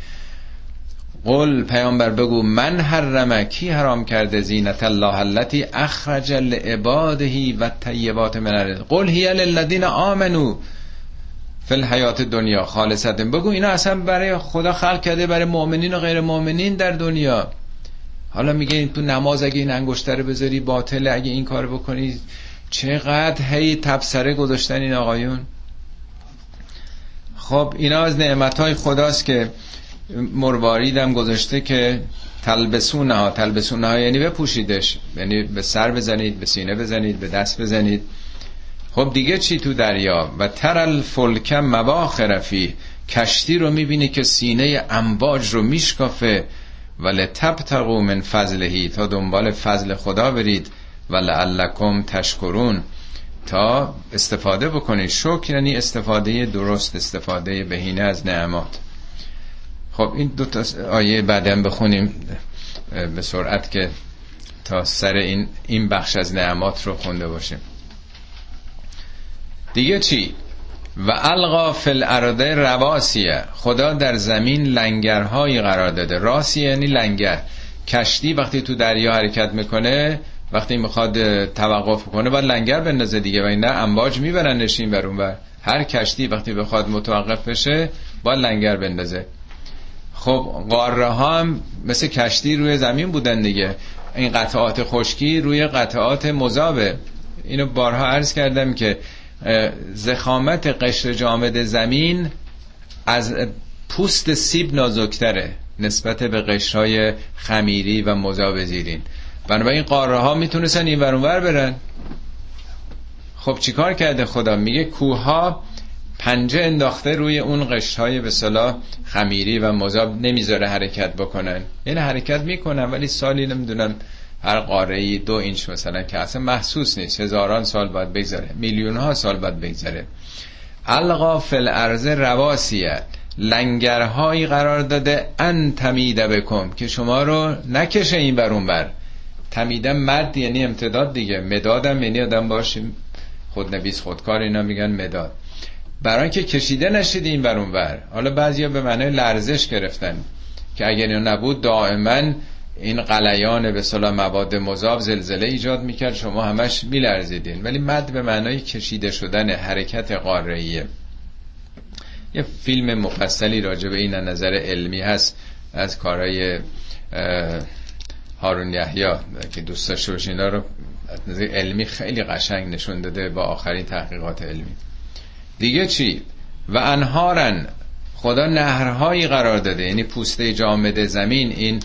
قل پیامبر بگو من حرمه کی حرام کرده زینت الله التي اخرج لعباده و طیبات من قل هی للذین آمنو فی الحیات دنیا خالصت بگو اینا اصلا برای خدا خلق کرده برای مؤمنین و غیر مؤمنین در دنیا. حالا میگه تو نماز اگه این انگشتر بذاری باطله اگه این کار بکنی چقدر هی تبصره گذاشتن این آقایون؟ خب اینا از نعمت خداست که مرواریدم گذاشته که تلبسونه ها تلبسونه ها یعنی بپوشیدش. یعنی به سر بزنید به سینه بزنید به دست بزنید. خب دیگه چی تو دریا؟ و ترل فلکم مواخر فی کشتی رو می‌بینی که سینه امواج رو میشکافه. ولی تبتقو من فضلهی تا دنبال فضل خدا برید. و لعلکم تشکرون. تا استفاده بکنید. شکر یعنی استفاده درست استفاده بهینه از نعمات. خب این دو تا آیه بعدم بخونیم به سرعت که تا سر این این بخش از نعمات رو خونده باشیم. دیگه چی؟ و القا فی الارض رواسیه. خدا در زمین لنگرهایی قرار داده. راسی یعنی لنگر. کشتی وقتی تو دریا حرکت می‌کنه وقتی می‌خواد توقف کنه باید لنگر بندازه دیگه. و این امواج می‌برن نشین بر اون بر هر کشتی وقتی بخواد متوقف بشه باید لنگر بندازه. خب قاره ها هم مثل کشتی روی زمین بودن دیگه. این قطعات خشکی روی قطعات مذابه. اینو بارها عرض کردم که زخامت قشر جامد زمین از پوست سیب نازکتره نسبت به قشرهای خمیری و مذاب زیرین. بنابراین قاره ها می‌تونستن این ورانور برن. خب چیکار کرده خدا؟ میگه کوه ها پنجه انداخته روی اون قشتهای به صلاح خمیری و مذاب نمی‌ذاره حرکت بکنن. یعنی حرکت می‌کنن ولی سالی نمی‌دونم هر قاره ای دو اینچ مثلا که اصلا محسوس نیست. هزاران سال باید بگذره میلیون ها سال باید بگذره. القا فی الارض رواسیه. لنگرهایی قرار داده ان تمیده بکن که شما رو نکشه این بر اون بر. تمیدن مرد یعنی امتداد دیگه. مدادم یعنی آدم باشیم خودنویس خودکار اینا میگن مداد. برای که کشیده نشید این بر ور. حالا بعضیا به معنای لرزش گرفتن که اگر اینا نبود دائما این قلیان به صلاح مواد مذاب زلزله ایجاد می‌کرد. شما همش میلرزیدین. ولی مد به معنای کشیده شدن حرکت قاره‌ایه. یه فیلم مفصلی راجع به این نظر علمی هست از کارهای هارون یحیی که دوست داشته رو نظر علمی خیلی قشنگ نشون داده با آخرین تحقیقات علمی. دیگه چی؟ و انهارن. خدا نهرهایی قرار داده. یعنی پوسته جامد زمین این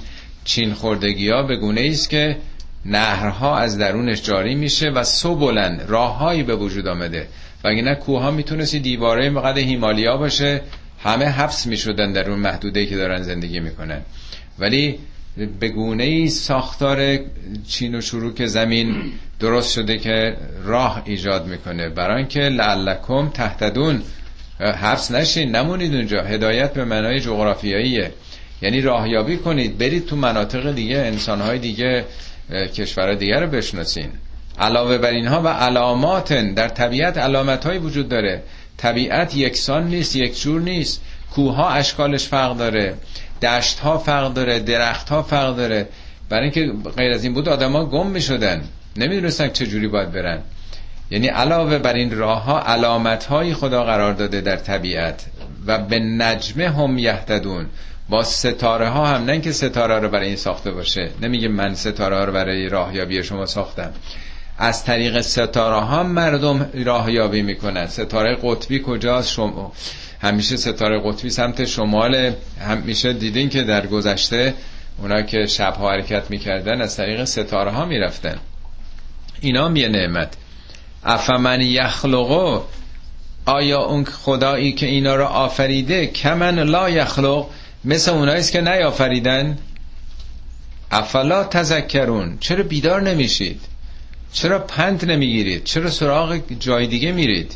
چین خوردگی ها به گونه است که نهرها از درونش جاری میشه و سبلن راههایی به وجود آمده. و اگه کوه ها می‌تونستی دیواره مقدر هیمالیا باشه همه حبس می‌شدن در اون محدوده که دارن زندگی می‌کنن. ولی به گونه ای ساختار چین و شروع زمین درست شده که راه ایجاد می‌کنه. برای اینکه لعلکم تحتدون حبس نشین نمونید اونجا. هدایت به معنای جغرافیاییه. یعنی راهیابی کنید. برید تو مناطق دیگه انسانهای دیگه کشورهای دیگه رو بشناسین. علاوه بر اینها و علامات در طبیعت علامت های وجود داره. طبیعت یکسان نیست یک جور نیست. کوه اشکالش فرق داره. دشت ها فرق داره درخت ها فرق داره. برای اینکه غیر از این بود آدما گم می شدن نمی‌دونستن چه جوری باید برن. یعنی علاوه بر این راه ها علامت های خدا قرار داده در طبیعت. و به نجمه هم یهتدون با ستاره ها هم نه که ستاره رو برای این ساخته باشه. نمیگه من ستاره ها رو برای راهیابی شما ساختم. از طریق ستاره ها مردم راهیابی می‌کنن. ستاره قطبی کجاست؟ شما همیشه ستاره قطبی سمت شمال همیشه دیدین که در گذشته اونا که شبها حرکت می‌کردن از طریق ستاره ها می‌رفتن. اینا یه نعمت. افمن یخلقو آیا اون خدایی که اینا رو آفریده؟ کمن لا یخلق مثل اوناییست که نیافریدن. افلا تذکرون چرا بیدار نمیشید؟ چرا پند نمی‌گیرید؟ چرا سراغ جای دیگه میرید؟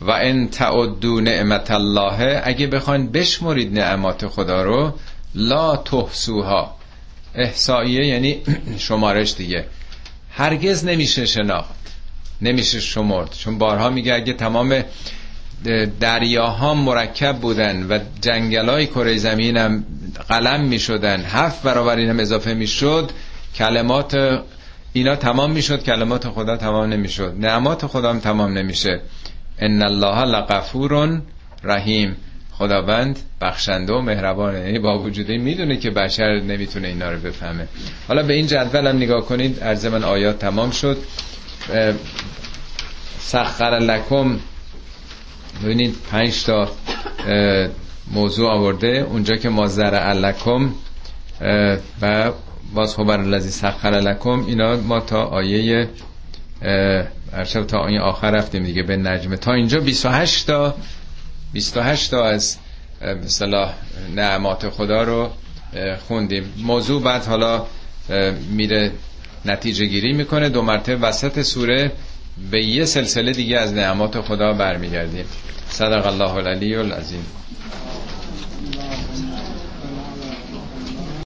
و ان تعدو نعمت الله. اگه بخواین بشمرید نعمات خدا رو لا تحسوها احسائیه یعنی شمارش دیگه. هرگز نمیشه شناخت نمیشه شمرد. چون بارها میگه اگه تمام دریاها مرکب بودن و جنگلای کره زمینم قلم می‌شدن هفت برابر اینم اضافه می‌شد کلمات اینا تمام می‌شد کلمات خدا تمام نمی‌شد. نعمات خدا هم تمام نمیشه. ان الله لغفور رحیم. خداوند بخشنده و مهربانه یعنی با وجوده می‌دونه که بشر نمی‌تونه اینا رو بفهمه. حالا به این جدول هم نگاه کنید. عرض من آیات تمام شد. سخر لکم. ببینید پنج تا موضوع آورده. اونجا که ما زرع لکم و باز خبر الذی سخر لکم اینا ما تا آیه ارشب تا آیه آخر رفتیم دیگه به نجمه تا اینجا 28 تا 28 تا از مثلا نعمات خدا رو خوندیم. موضوع بعد حالا میره نتیجه گیری می‌کنه. دو مرتبه وسط سوره به یه سلسله دیگه از نعمات خدا برمیگردیم. صدق الله العلی العظیم.